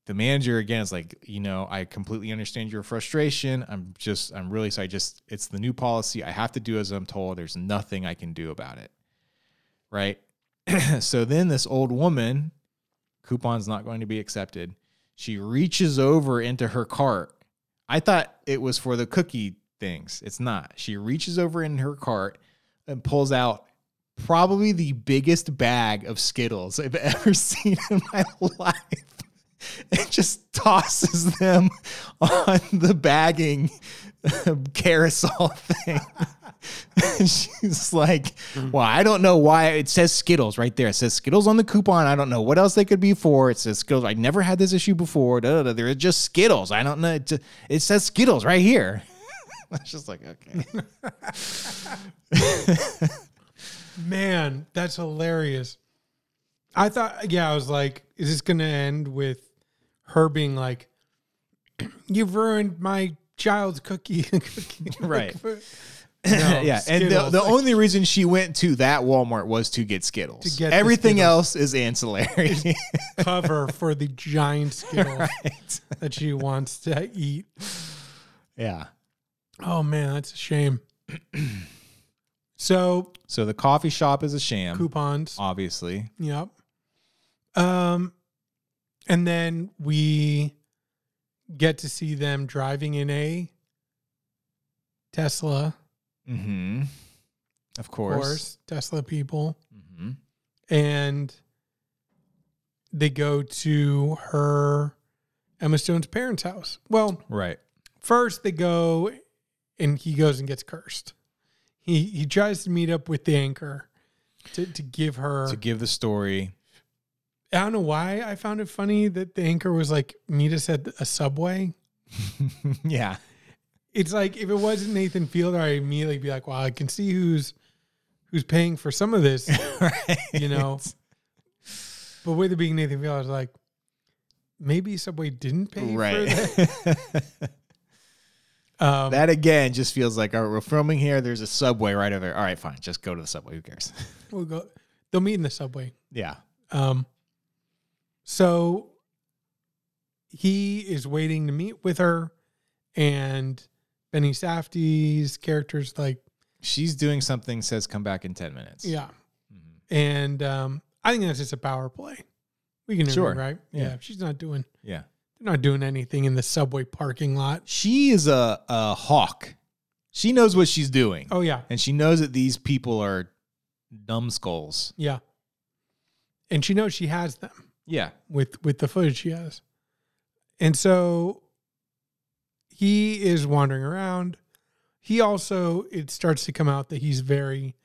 the manager again is like, you know, I completely understand your frustration. I'm just, I'm really sorry. Just, it's the new policy. I have to do as I'm told. There's nothing I can do about it. Right. so then this old woman, coupon's not going to be accepted. She reaches over into her cart. I thought it was for the cookie things. It's not. She reaches over in her cart and pulls out probably the biggest bag of Skittles I've ever seen in my life. And just tosses them on the bagging um, carousel thing. She's like, Well, I don't know why it says Skittles right there. It says Skittles on the coupon. I don't know what else they could be for. It says Skittles. I never had this issue before. Da, da, da. They're just Skittles. I don't know. It, it says Skittles right here. I was just like, okay. Man, that's hilarious. I thought, yeah, I was like, is this going to end with her being like, "You've ruined my child's cookie"? cookie Right. No, yeah, and the, the Like, only reason she went to that Walmart was to get Skittles. To get Everything Skittles. else is ancillary. cover for the giant Skittles right. that she wants to eat. Yeah. Oh man, that's a shame. so So the coffee shop is a sham, coupons. obviously. Yep. Um, and then we get to see them driving in a Tesla, Mm-hmm. Of of course. course, Tesla people, Mm-hmm. and they go to her Emma Stone's parents' house. Well, Right. first they go, and he goes and gets cursed. He he tries to meet up with the anchor to to give her To give the story. I don't know why I found it funny that the anchor was like, meet us at a subway. yeah. It's like if it wasn't Nathan Fielder, I'd immediately be like, well, I can see who's who's paying for some of this, right. you know. But with it being Nathan Fielder, I was like, maybe Subway didn't pay Right. for that. Um, that again just feels like, all right, we're filming here. There's a subway right over there. All right, fine. Just go to the subway. Who cares? we'll go. They'll meet in the subway. yeah. Um, so he is waiting to meet with her, and Benny Safdie's character's like, She's doing something, says come back in 10 minutes. yeah. Mhm. And um, I think that's just a power play. We can Sure. right? Yeah. She's not doing Yeah. Not doing anything in the subway parking lot. She is a, a hawk. She knows what she's doing. Oh yeah. And she knows that these people are numbskulls. Yeah. And she knows she has them Yeah. with with the footage she has. And so he is wandering around. He also it starts to come out that he's very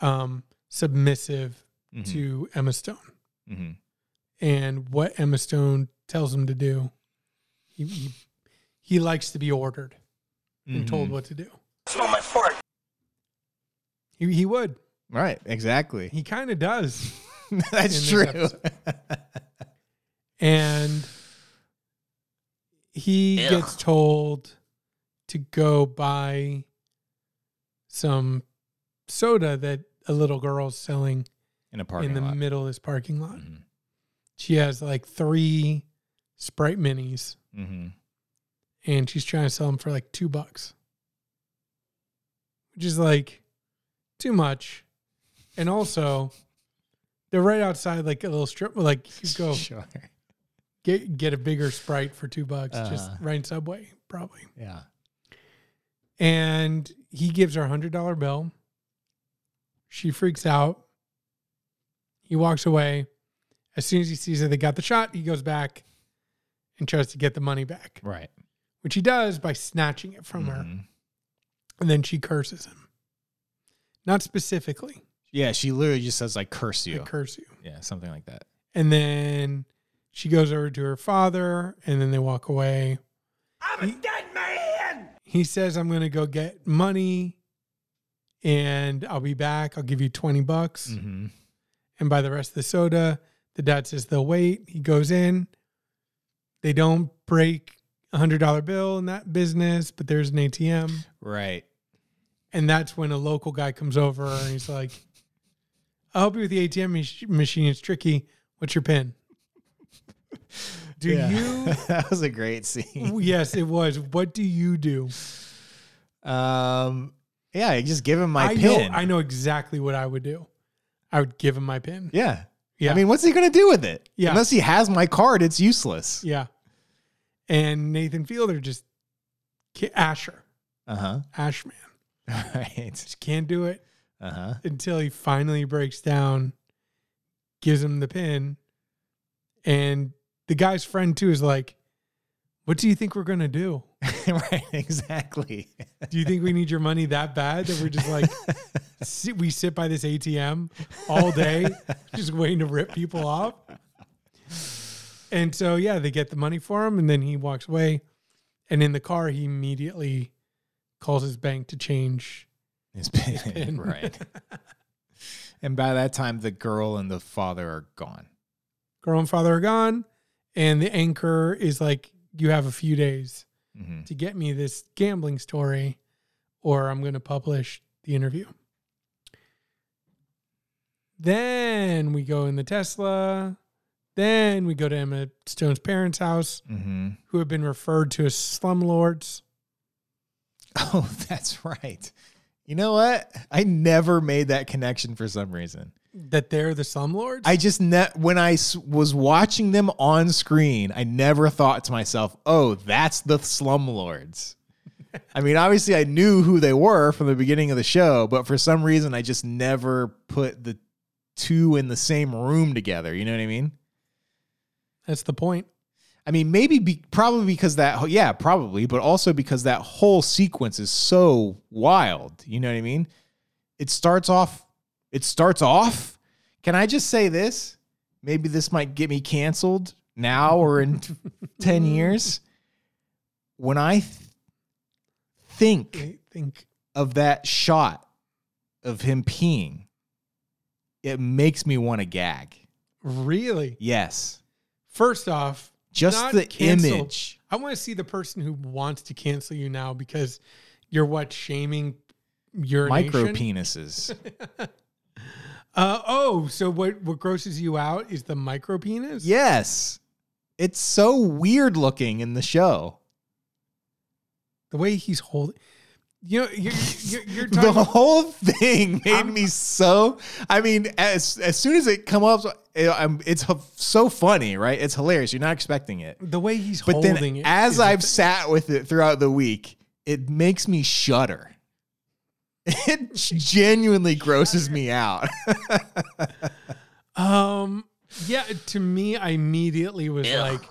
um submissive Mhm. to Emma Stone. Mhm. And what Emma Stone tells him to do, he he, he likes to be ordered and told Mhm. what to do. Smell my fart. He he would. Right. Exactly. He kind of does. That's true. and he gets told to go buy some soda that a little girl's selling In a parking in the lot. middle of this parking lot. Mhm. She has like three Sprite minis Mhm. and she's trying to sell them for like two bucks, which is like too much. And also, they're right outside like a little strip. Like you go Sure. get get a bigger Sprite for two bucks, just Uh-huh. right in Subway, probably. Yeah. And he gives her a hundred dollar bill. She freaks out. He walks away. As soon as he sees that they got the shot, he goes back and tries to get the money back, Right. which he does by snatching it from her. Mhm. And then she curses him. Not specifically, Yeah. She literally just says, like, curse I you. curse you. yeah. Something like that. And then she goes over to her father, and then they walk away. I'm a dead man. He says, I'm going to go get money and I'll be back. I'll give you 20 bucks Mm-hmm. and buy the rest of the soda. The dad says they'll wait. He goes in. They don't break a $100 bill in that business, but there's an ATM. Right. And that's when a local guy comes over and he's like, I'll help you with the ATM machine. It's tricky. What's your pin? Do Yeah. you? that was a great scene. yes, it was. What do you do? Um, yeah, I just give him my I pin. know. I know exactly what I would do. I would give him my pin. Yeah. Yeah. I mean, what's he gonna do with it? Yeah. Unless he has my card, it's useless. Yeah. And Nathan Fielder just Asher, Uh huh. Ashman, Right. just can't do it Uh huh. until he finally breaks down, gives him the pin, and the guy's friend too is like, "What do you think we're gonna do? right. Exactly. Do you think we need your money that bad that we're just like sit, we sit by this ATM all day just waiting to rip people off?" And so yeah, they get the money for him, and then he walks away. And in the car, he immediately calls his bank to change. His pin. pin. right. And by that time, the girl and the father are gone. Girl and father are gone, and the anchor is like, "You have a few days hmm to get me this gambling story, or I'm going to publish the interview." Then we go in the Tesla. Then we go to Emma Stone's parents' house, hmm who have been referred to as slumlords. Oh, that's right. You know what? I never made that connection for some reason. That they're the slumlords. I just ne- when I s- was watching them on screen, I never thought to myself, "Oh, that's the slumlords." I mean, obviously, I knew who they were from the beginning of the show, but for some reason, I just never put the two in the same room together. You know what I mean? That's the point. I mean, maybe be, probably because that, yeah, probably, but also because that whole sequence is so wild. You know what I mean? It starts off, it starts off. Can I just say this? Maybe this might get me canceled now or in 10 years. When I th- think I think of that shot of him peeing, it makes me want to gag. really. Yes. First off, Just the cancel. image. I want to see the person who wants to cancel you now because you're what shaming urination. Micro penises. Uh, oh, so what what grosses you out is the micro penis? Yes. It's so weird looking in the show. the way he's holding. You know, you're you're, you're The whole thing made I'm- me so. I mean, as as soon as it come up, it- I'm- it's so funny, right? It's hilarious. You're not expecting it, the way he's but holding then it. as I've sat with it throughout the week, it makes me shudder. It genuinely grosses me out. um, yeah, to me, I immediately was like,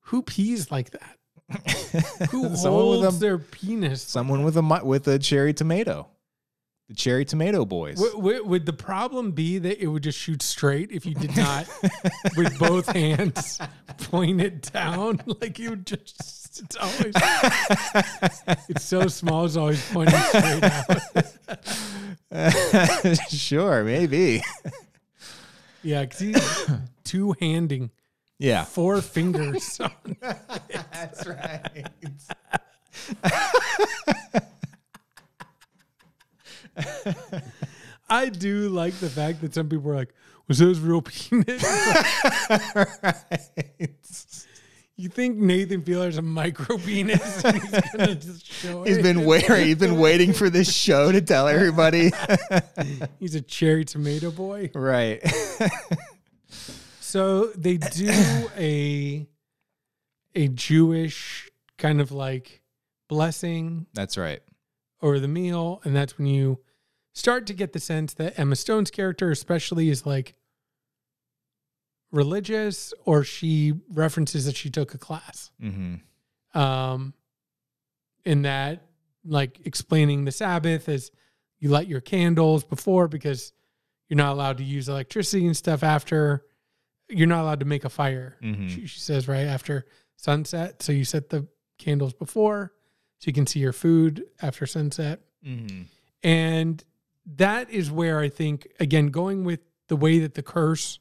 who pees like that? Who Someone with holds a- their penis? Someone with a with a cherry tomato, the cherry tomato boys. Would, would, would the problem be that it would just shoot straight if you did not, with both hands, point it down? Like you would just, it's always, it's so small, it's always pointing straight out. sure, maybe. Yeah, because he's two handing, Yeah. four fingers. on- That's right. I do like the fact that some people are like, was those real penis? You think Nathan Fielder's a micro penis? he's gonna just show He's been waiting. He's been waiting for this show to tell everybody. He's a cherry tomato boy. right. So they do a a Jewish kind of like blessing That's right. over the meal, and that's when you start to get the sense that Emma Stone's character, especially, is like religious, or she references that she took a class. Mm-hmm. Um, in that, like explaining the Sabbath as you light your candles before because you're not allowed to use electricity and stuff after. You're not allowed to make a fire. Mhm. She, she says right after sunset, so you set the candles before so you can see your food after sunset. Mm-hmm. And that is where I think, again, going with the way that the curse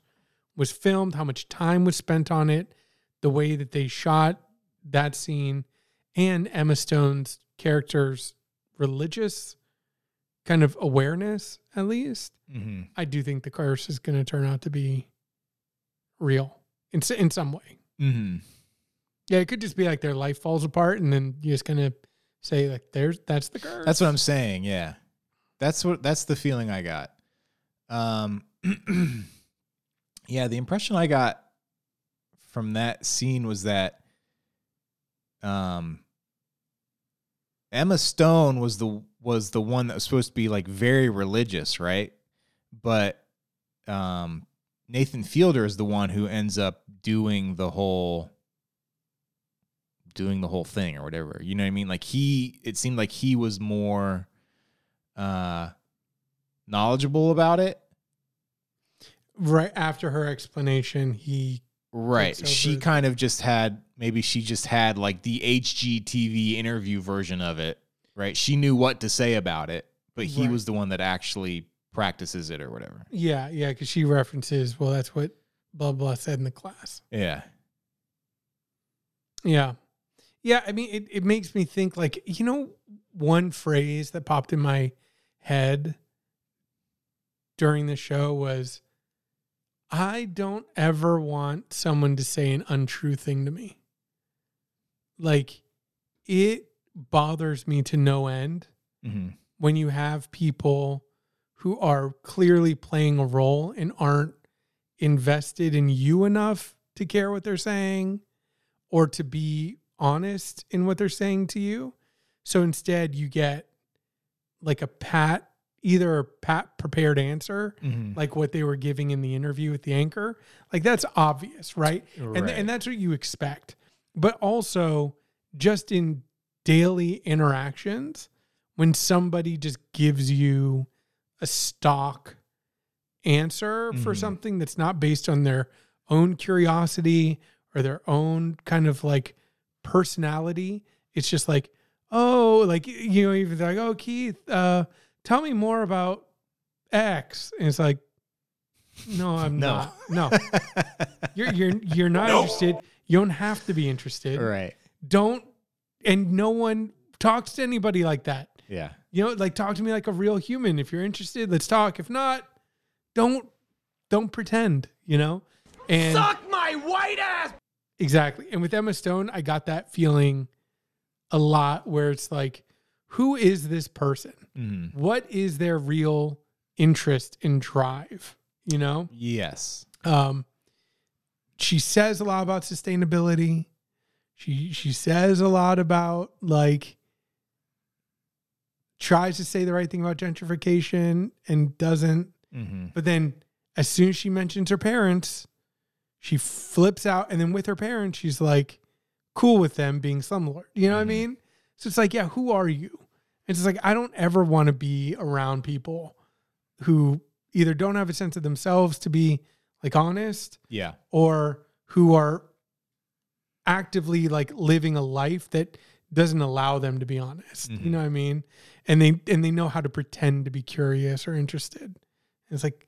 was filmed, how much time was spent on it, the way that they shot that scene, and Emma Stone's character's religious kind of awareness, at least, Mm-hmm. I do think the curse is going to turn out to be real in, in some way. Mm-hmm. Yeah, it could just be like their life falls apart, and then you just kind of say like, "There's that's the curse." That's what I'm saying. Yeah, that's what that's the feeling I got. Um, yeah, the impression I got from that scene was that um Emma Stone was the was the one that was supposed to be like very religious, right? But um Nathan Fielder is the one who ends up doing the whole doing the whole thing or whatever. You know what I mean? Like he it seemed like he was more uh knowledgeable about it. right after her explanation, he Right. She kind of just had maybe she just had like the HGTV interview version of it. Right. She knew what to say about it, but he Right. was the one that actually practices it or whatever. yeah yeah because she references well that's what blah blah said in the class. Yeah. Yeah. Yeah. I mean, it, it makes me think like, you know, one phrase that popped in my head during the show was, I don't ever want someone to say an untrue thing to me. Like, it bothers me to no end hmm when you have people who are clearly playing a role and aren't invested in you enough to care what they're saying or to be honest in what they're saying to you. So instead, you get like a pat, either a pat prepared answer, hmm like what they were giving in the interview with the anchor. Like that's obvious, right? And, Right. and that's what you expect. But also, just in daily interactions, when somebody just gives you a stock answer for Mhm. something that's not based on their own curiosity or their own kind of like personality, it's just like, oh, like, you know, even like, oh, Keith, uh, tell me more about X. And it's like, no, I'm No. not. No, you're you're you're not interested. You don't have to be interested. right. Don't and no one talks to anybody like that. Yeah. You know, like talk to me like a real human. If you're interested, let's talk. If not, don't don't pretend, you know? And Suck my white ass! exactly. And with Emma Stone, I got that feeling a lot where it's like, who is this person? hmm What is their real interest and drive? You know? Yes. Um, she says a lot about sustainability. She she says a lot about like tries to say the right thing about gentrification and doesn't. hmm But then as soon as she mentions her parents, she flips out and then with her parents, she's like cool with them being slumlord. You know what I Mhm. mean? So it's like, yeah, who are you? It's just like I don't ever want to be around people who either don't have a sense of themselves to be like honest Yeah. or who are actively like living a life that doesn't allow them to be honest. Mhm. You know what I mean? And they and they know how to pretend to be curious or interested. It's like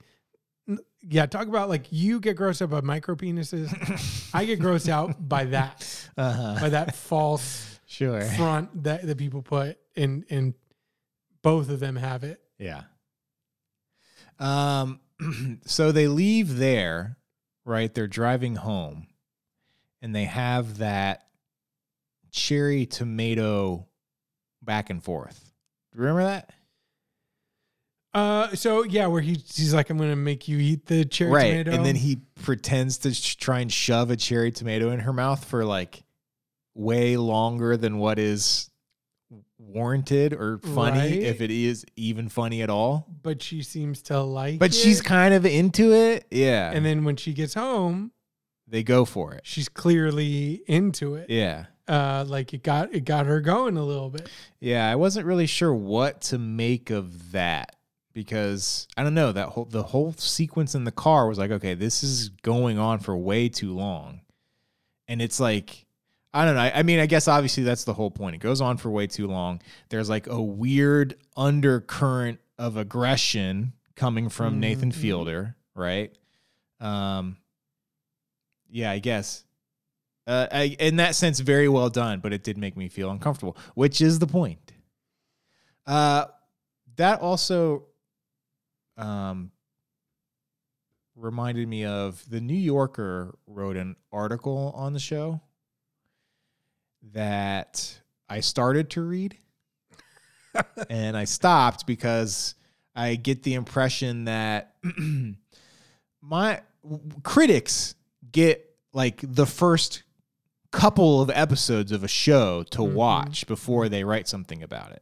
yeah, talk about like you get grossed out by micro penises. I get grossed out by that, Uh-huh. by that false Sure. front that that people put in. and both of them have it. Yeah. Um so they leave there, right? They're driving home and they have that cherry tomato back and forth. Do you remember that? Uh, so yeah, where he, he's like, I'm gonna make you eat the cherry right. tomato, And then he pretends to sh- try and shove a cherry tomato in her mouth for like way longer than what is warranted or funny Right. if it is even funny at all. but she seems to like. But she's kind of into it. Yeah. and then when she gets home, they go for it. she's clearly into it. Yeah. Uh, like it got it got her going a little bit. Yeah, I wasn't really sure what to make of that because I don't know that whole the whole sequence in the car was like, okay, this is going on for way too long, and it's like, I don't know. I, I mean, I guess obviously that's the whole point. It goes on for way too long. There's like a weird undercurrent of aggression coming from Nathan Mhm. Fielder, right? Um, yeah, I guess. Uh, I, in that sense, very well done, but it did make me feel uncomfortable, which is the point. Uh, that also um, reminded me of the New Yorker wrote an article on the show that I started to read and I stopped because I get the impression that my critics get like the first couple of episodes of a show to watch before they write something about it.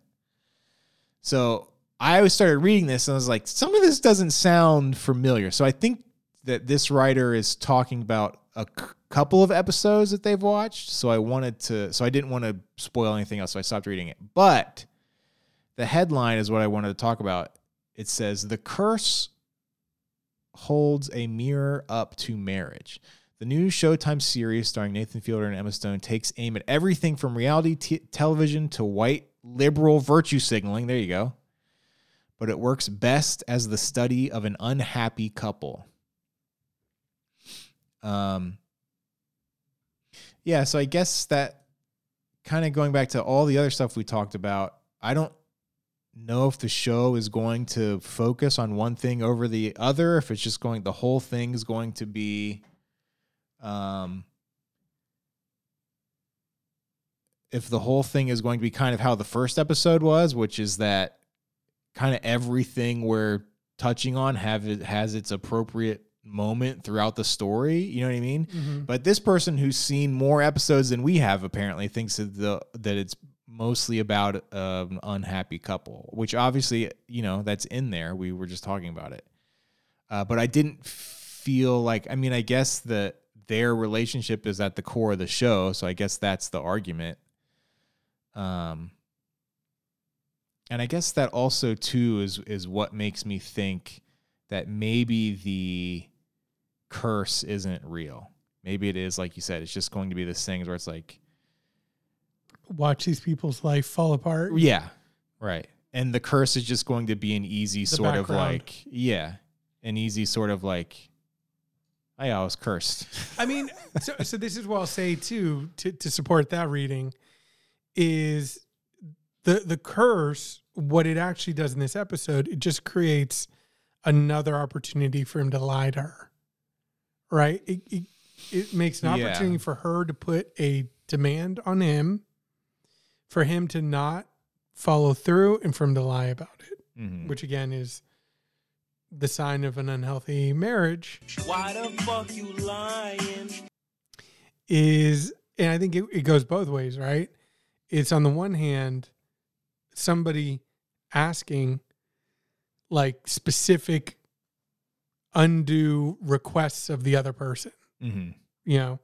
So I always started reading this and I was like, some of this doesn't sound familiar. So I think that this writer is talking about a c- couple of episodes that they've watched. So I wanted to, so I didn't want to spoil anything else. So I stopped reading it. But the headline is what I wanted to talk about. It says, The Curse holds a mirror up to marriage. The new Showtime series starring Nathan Fielder and Emma Stone takes aim at everything from reality t- television to white liberal virtue signaling. There you go. But it works best as the study of an unhappy couple. Um, yeah, so I guess that kind of going back to all the other stuff we talked about, I don't know if the show is going to focus on one thing over the other, if it's just going, the whole thing is going to be, um, if the whole thing is going to be kind of how the first episode was, which is that kind of everything we're touching on have it has its appropriate moment throughout the story. You know what I mean? Mhm. But this person who's seen more episodes than we have apparently thinks that the that it's mostly about uh, an unhappy couple, which obviously you know that's in there. We were just talking about it, uh, but I didn't feel like. I mean, I guess that their relationship is at the core of the show, so I guess that's the argument. Um, and I guess that also too is is what makes me think that maybe the curse isn't real. Maybe it is like you said. It's just going to be this thing where it's like, Watch these people's life fall apart. yeah, right. And the curse is just going to be an easy sort of like, yeah, an easy sort of like, I was cursed. I mean, so, so this is what I'll say too to, to support that reading is the the curse. What it actually does in this episode, it just creates another opportunity for him to lie to her. Right? It it, it makes an Yeah. opportunity for her to put a demand on him, for him to not follow through, and for him to lie about it. Mhm. Which again is the sign of an unhealthy marriage. Why the fuck you lying? is and I think it, it goes both ways, right? It's on the one hand, somebody asking like specific undue requests of the other person, Mhm. you know,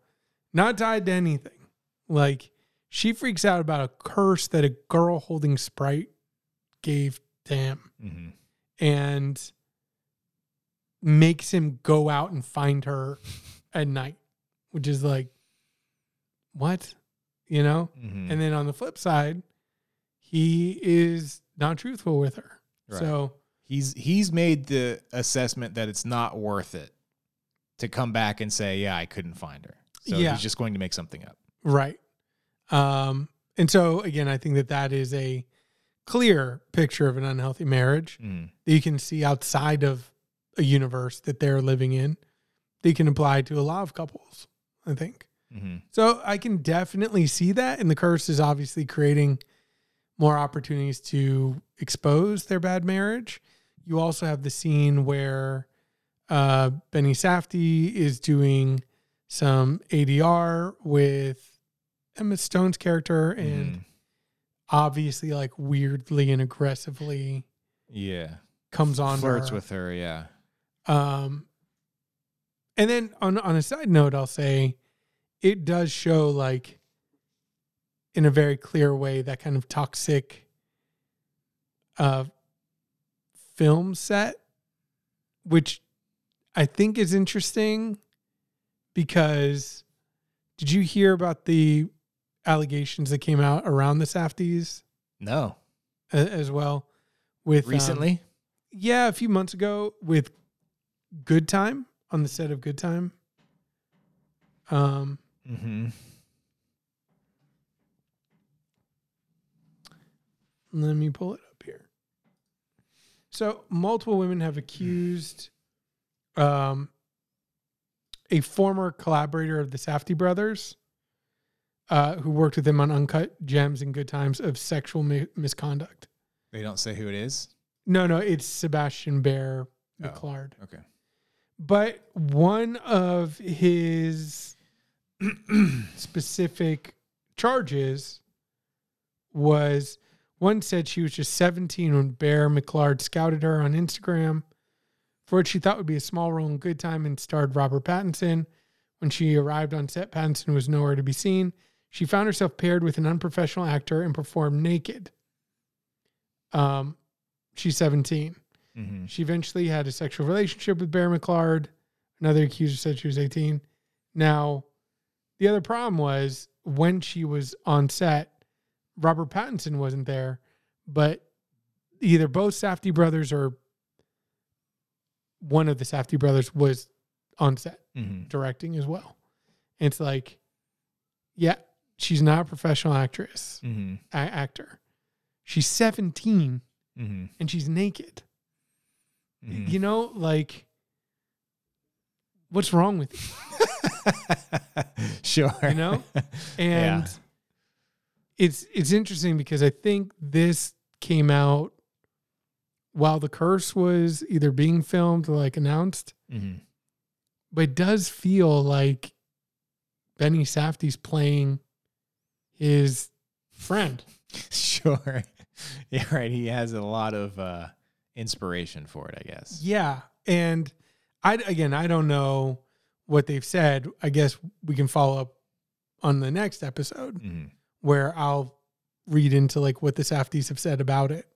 not tied to anything. Like she freaks out about a curse that a girl holding Sprite gave to him Mhm. and makes him go out and find her at night, which is like, what? You know? Mhm. And then on the flip side, he is not truthful with her. Right. So, he's he's made the assessment that it's not worth it to come back and say, yeah, I couldn't find her. So Yeah. he's just going to make something up. right. Um, and so, again, I think that that is a clear picture of an unhealthy marriage Mm. that you can see outside of a universe that they're living in. They can apply to a lot of couples, I think. hmm So I can definitely see that. And the curse is obviously creating more opportunities to expose their bad marriage. You also have the scene where uh, Benny Safdie is doing some ADR with Emma Stone's character and Mhm. obviously like weirdly and aggressively Yeah. comes on Flirts her. with her, yeah. Um, and then on on a side note, I'll say it does show like in a very clear way that kind of toxic uh film set, which I think is interesting because did you hear about the allegations that came out around the Safdies No. as well? With um, Recently? yeah, a few months ago with Good Time on the set of Good Time. Um, mm-hmm. Let me pull it up here. So, multiple women have accused um, a former collaborator of the Safdie brothers, uh, who worked with him on Uncut Gems and Good Times of sexual mi- misconduct. They don't say who it is. No, no, it's Sebastian Bear Oh. Okay. But one of his specific charges was one said she was just 17 when Bear McClard scouted her on Instagram for what she thought would be a small role in Good Time and starred Robert Pattinson. When she arrived on set, Pattinson was nowhere to be seen. She found herself paired with an unprofessional actor and performed naked. Um, she's 17. Mm-hmm. She eventually had a sexual relationship with Bear McClard. Another accuser said she was 18. Now, the other problem was when she was on set, Robert Pattinson wasn't there, but either both Safdie brothers or one of the Safdie brothers was on set Mm-hmm. directing as well. And it's like, yeah, she's not a professional actress, Mm-hmm. a- actor. She's 17 Mm-hmm. and she's naked. Mhm. You know, like, what's wrong with you? sure. You know? And Yeah. It's it's interesting because I think this came out while the curse was either being filmed or like announced, Mhm. but it does feel like Benny Safdie's playing his friend. Sure. Yeah, right. He has a lot of uh, inspiration for it, I guess. Yeah. And I again, I don't know what they've said. I guess we can follow up on the next episode Mm-hmm. Where I'll read into like what the Safdies have said about it.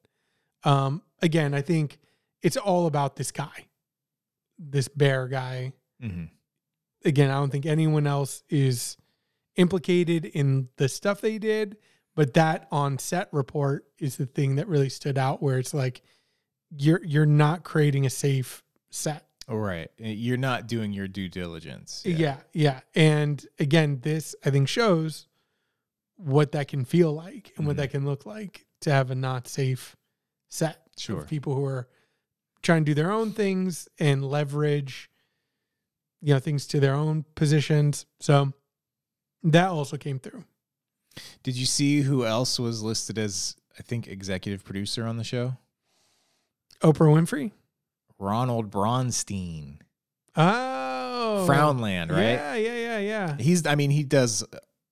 Um, again, I think it's all about this guy, this bear guy. Mm-hmm. Again, I don't think anyone else is implicated in the stuff they did, but that on set report is the thing that really stood out where it's like you're you're not creating a safe set. All right. Uh, You're not doing your due diligence. Yeah. yeah, And again, this I think shows what that can feel like and what Mhm. that can look like to have a not safe set Sure. of people who are trying to do their own things and leverage you know things to their own positions. So that also came through. Did you see who else was listed as, I think, executive producer on the show? Oprah Winfrey. Ronald Bronstein. Oh, Frownland, right? Yeah, yeah, yeah, yeah. He's, I mean, he does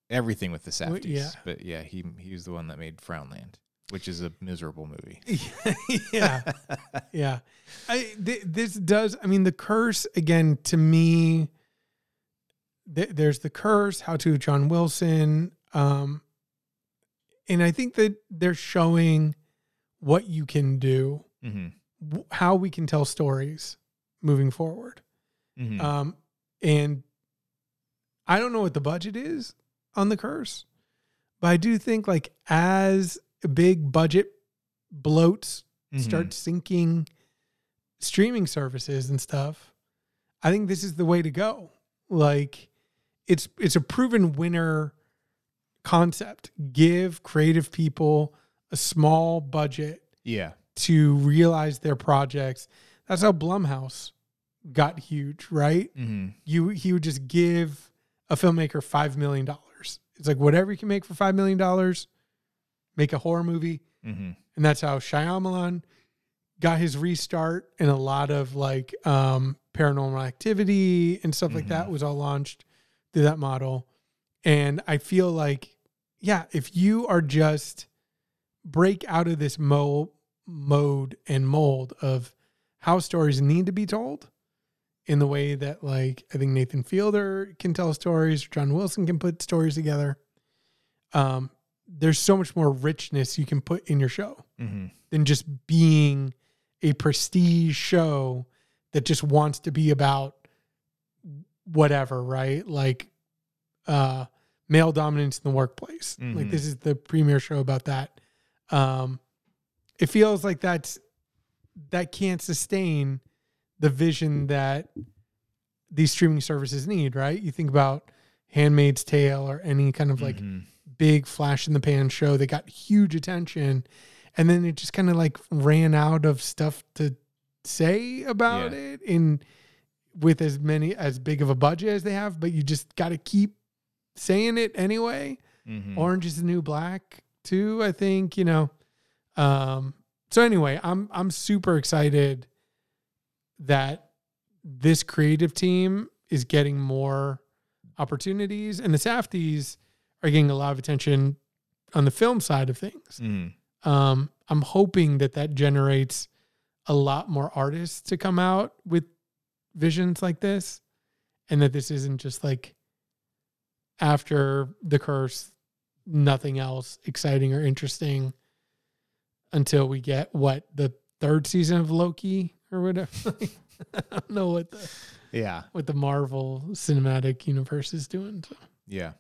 everything with the Safdies. yeah. But yeah, he he was the one that made Frownland, which is a miserable movie. yeah, yeah. I th- this does. I mean, the curse again to me. Th- there's the curse. How to John Wilson. Um, and I think that they're showing what you can do, hmm w- how we can tell stories moving forward. hmm Um, and I don't know what the budget is on the curse, but I do think like as big budget bloats Mm-hmm. start sinking streaming services and stuff, I think this is the way to go. Like it's it's a proven winner concept. Give creative people a small budget yeah. to realize their projects. That's how Blumhouse got huge, right? hmm You he would just give a filmmaker five million dollars. It's like whatever you can make for five million dollars, make a horror movie, hmm and that's how Shyamalan got his restart. And a lot of like um, paranormal activity and stuff like that was all launched through that model. And I feel like, yeah, if you are just break out of this mo- mode and mold of how stories need to be told in the way that like I think Nathan Fielder can tell stories, John Wilson can put stories together. Um, there's so much more richness you can put in your show hmm than just being a prestige show that just wants to be about whatever, right? Like uh male dominance in the workplace. Like Mhm. this is the premier show about that. Um it feels like that's that can't sustain the vision that these streaming services need, right? You think about Handmaid's Tale or any kind of like Mhm. big flash in the pan show that got huge attention and then it just kind of like ran out of stuff to say about Yeah. it and with as many as big of a budget as they have, but you just got to keep saying it anyway. Mhm. Orange is the new black too, I think, you know. Um so anyway, I'm I'm super excited that this creative team is getting more opportunities and the Safdies are getting a lot of attention on the film side of things. Mhm. Um I'm hoping that that generates a lot more artists to come out with visions like this and that this isn't just like after the curse nothing else exciting or interesting until we get what the third season of Loki or whatever. I don't know what the Yeah. what the Marvel cinematic universe is doing. So. Yeah.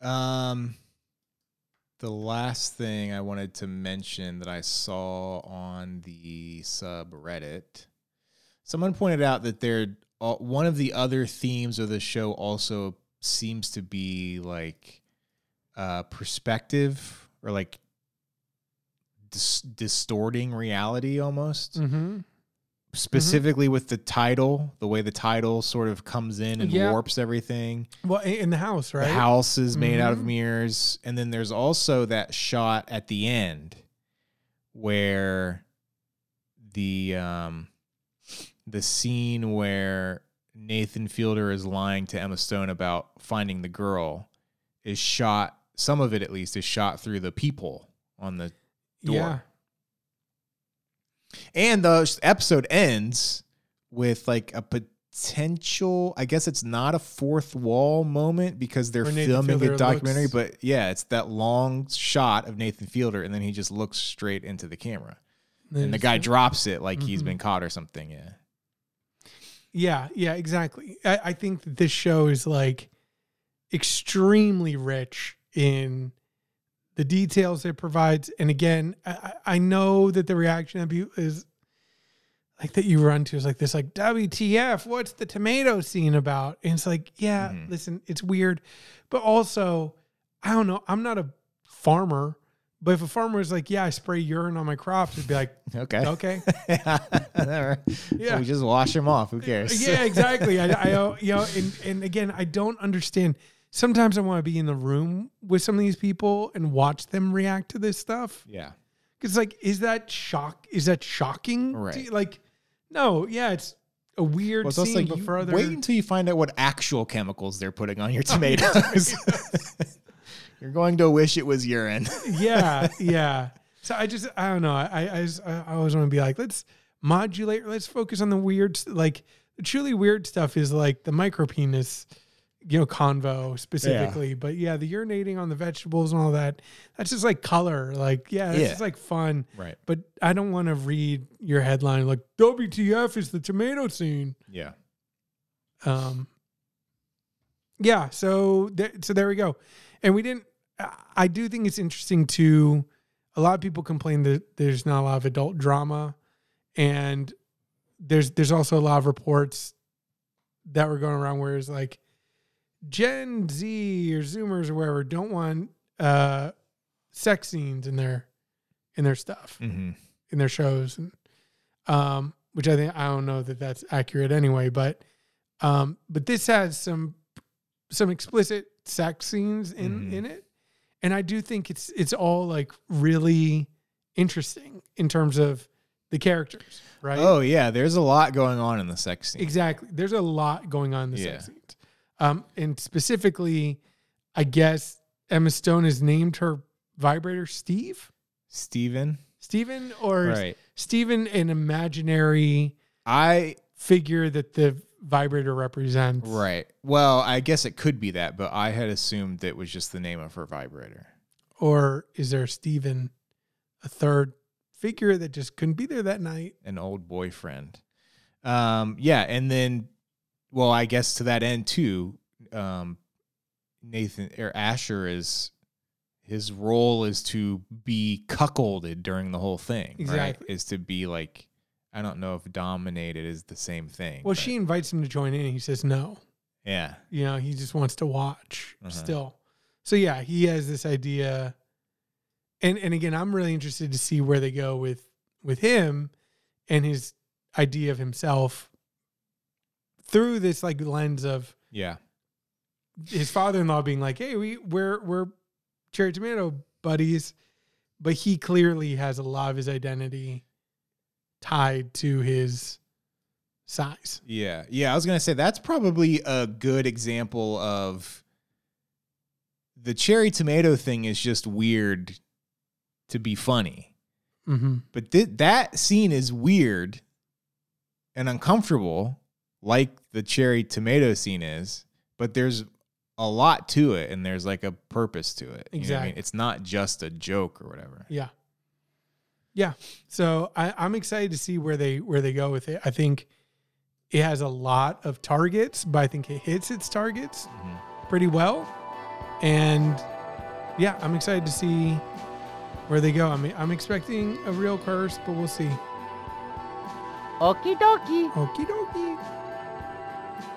Um the last thing I wanted to mention that I saw on the subreddit, someone pointed out that there uh, one of the other themes of the show also seems to be like uh perspective or like dis- distorting reality almost Mm-hmm. specifically with the title the way the title sort of comes in and Yeah. warps everything Well, in the house, right? the house is made out of Mhm. mirrors. And then there's also that shot at the end where the um the scene where Nathan Fielder is lying to Emma Stone about finding the girl is shot some of it at least is shot through the peephole on the door. Yeah. And the episode ends with like a potential, I guess it's not a fourth wall moment because they're filming Fielder a documentary, looks- but yeah, it's that long shot of Nathan Fielder and then he just looks straight into the camera. And the guy drops it like he's Mhm. been caught or something. Yeah. Yeah, yeah, exactly. I, I think that this show is like extremely rich in the details it provides. And again, I, I know that the reaction of you is like that you run to is like this, like WTF? What's the tomato scene about? And it's like, yeah, Mhm. listen, it's weird, but also, I don't know. I'm not a farmer, but if a farmer was like, yeah, I spray urine on my crops, it'd be like, Okay. okay, yeah. Yeah. We just wash them off. Who cares? Yeah, exactly. I, I, uh, you know, and and again, I don't understand. Sometimes I want to be in the room with some of these people and watch them react to this stuff. yeah. Because, like, is that shock? Is that shocking? Right. you? Like, no, yeah, it's a weird Well, scene. like but for other, wait until you find out what actual chemicals they're putting on your oh, tomatoes. You're going to wish it was urine. yeah, yeah. So I just, I don't know. I, I, just, I always want to be like, let's modulate. Let's focus on the weird, like the truly weird stuff is like the micro penis, you know, convo specifically. But yeah, the urinating on the vegetables and all that. That's just like color. Like, yeah, that's Yeah. just like fun. right. But I don't want to read your headline like WTF is the tomato scene. Yeah. Um, yeah, so there, so there we go, and we didn't. I- I do think it's interesting to. A lot of people complain that there's not a lot of adult drama, and there's there's also a lot of reports that were going around where it's like Gen Z or Zoomers or wherever don't want uh, sex scenes in their in their stuff Mm-hmm. in their shows and um which i think i don't know that that's accurate anyway but um but this has some some explicit sex scenes in Mhm. in it and i do think it's it's all like really interesting in terms of the characters right Oh yeah, there's a lot going on in the sex scene. exactly there's a lot going on in the Yeah. sex scenes um and specifically i guess emma stone has named her vibrator steve Steven. Steven or Right. Steven an imaginary I figure that the vibrator represents? right. Well, I guess it could be that, but I had assumed that was just the name of her vibrator. Or is there Steven, a third figure that just couldn't be there that night? An old boyfriend. Um, yeah, and then well, I guess to that end too, um Nathan or Asher is his role is to be cuckolded during the whole thing. Exactly. Right? Is to be like I don't know if dominated is the same thing. Well, but she invites him to join in and he says no. Yeah. You know, he just wants to watch Uh-huh. still. So yeah, he has this idea. And and again, I'm really interested to see where they go with with him and his idea of himself through this like lens of Yeah. his father-in-law being like, "Hey, we we're we're cherry tomato buddies," but he clearly has a lot of his identity tied to his size. Yeah. Yeah. I was going to say that's probably a good example of the cherry tomato thing is just weird to be funny. Mm-hmm. But th- that scene is weird and uncomfortable, like the cherry tomato scene is. But there's a lot to it, and there's like a purpose to it. You know what I mean? Exactly. It's not just a joke or whatever. Yeah. Yeah. So I, I'm excited to see where they where they go with it. I think it has a lot of targets, but I think it hits its targets mm-hmm. pretty well. And yeah, I'm excited to see where they go. I mean, I'm expecting a real curse, but we'll see. Okie dokie. Okie dokie.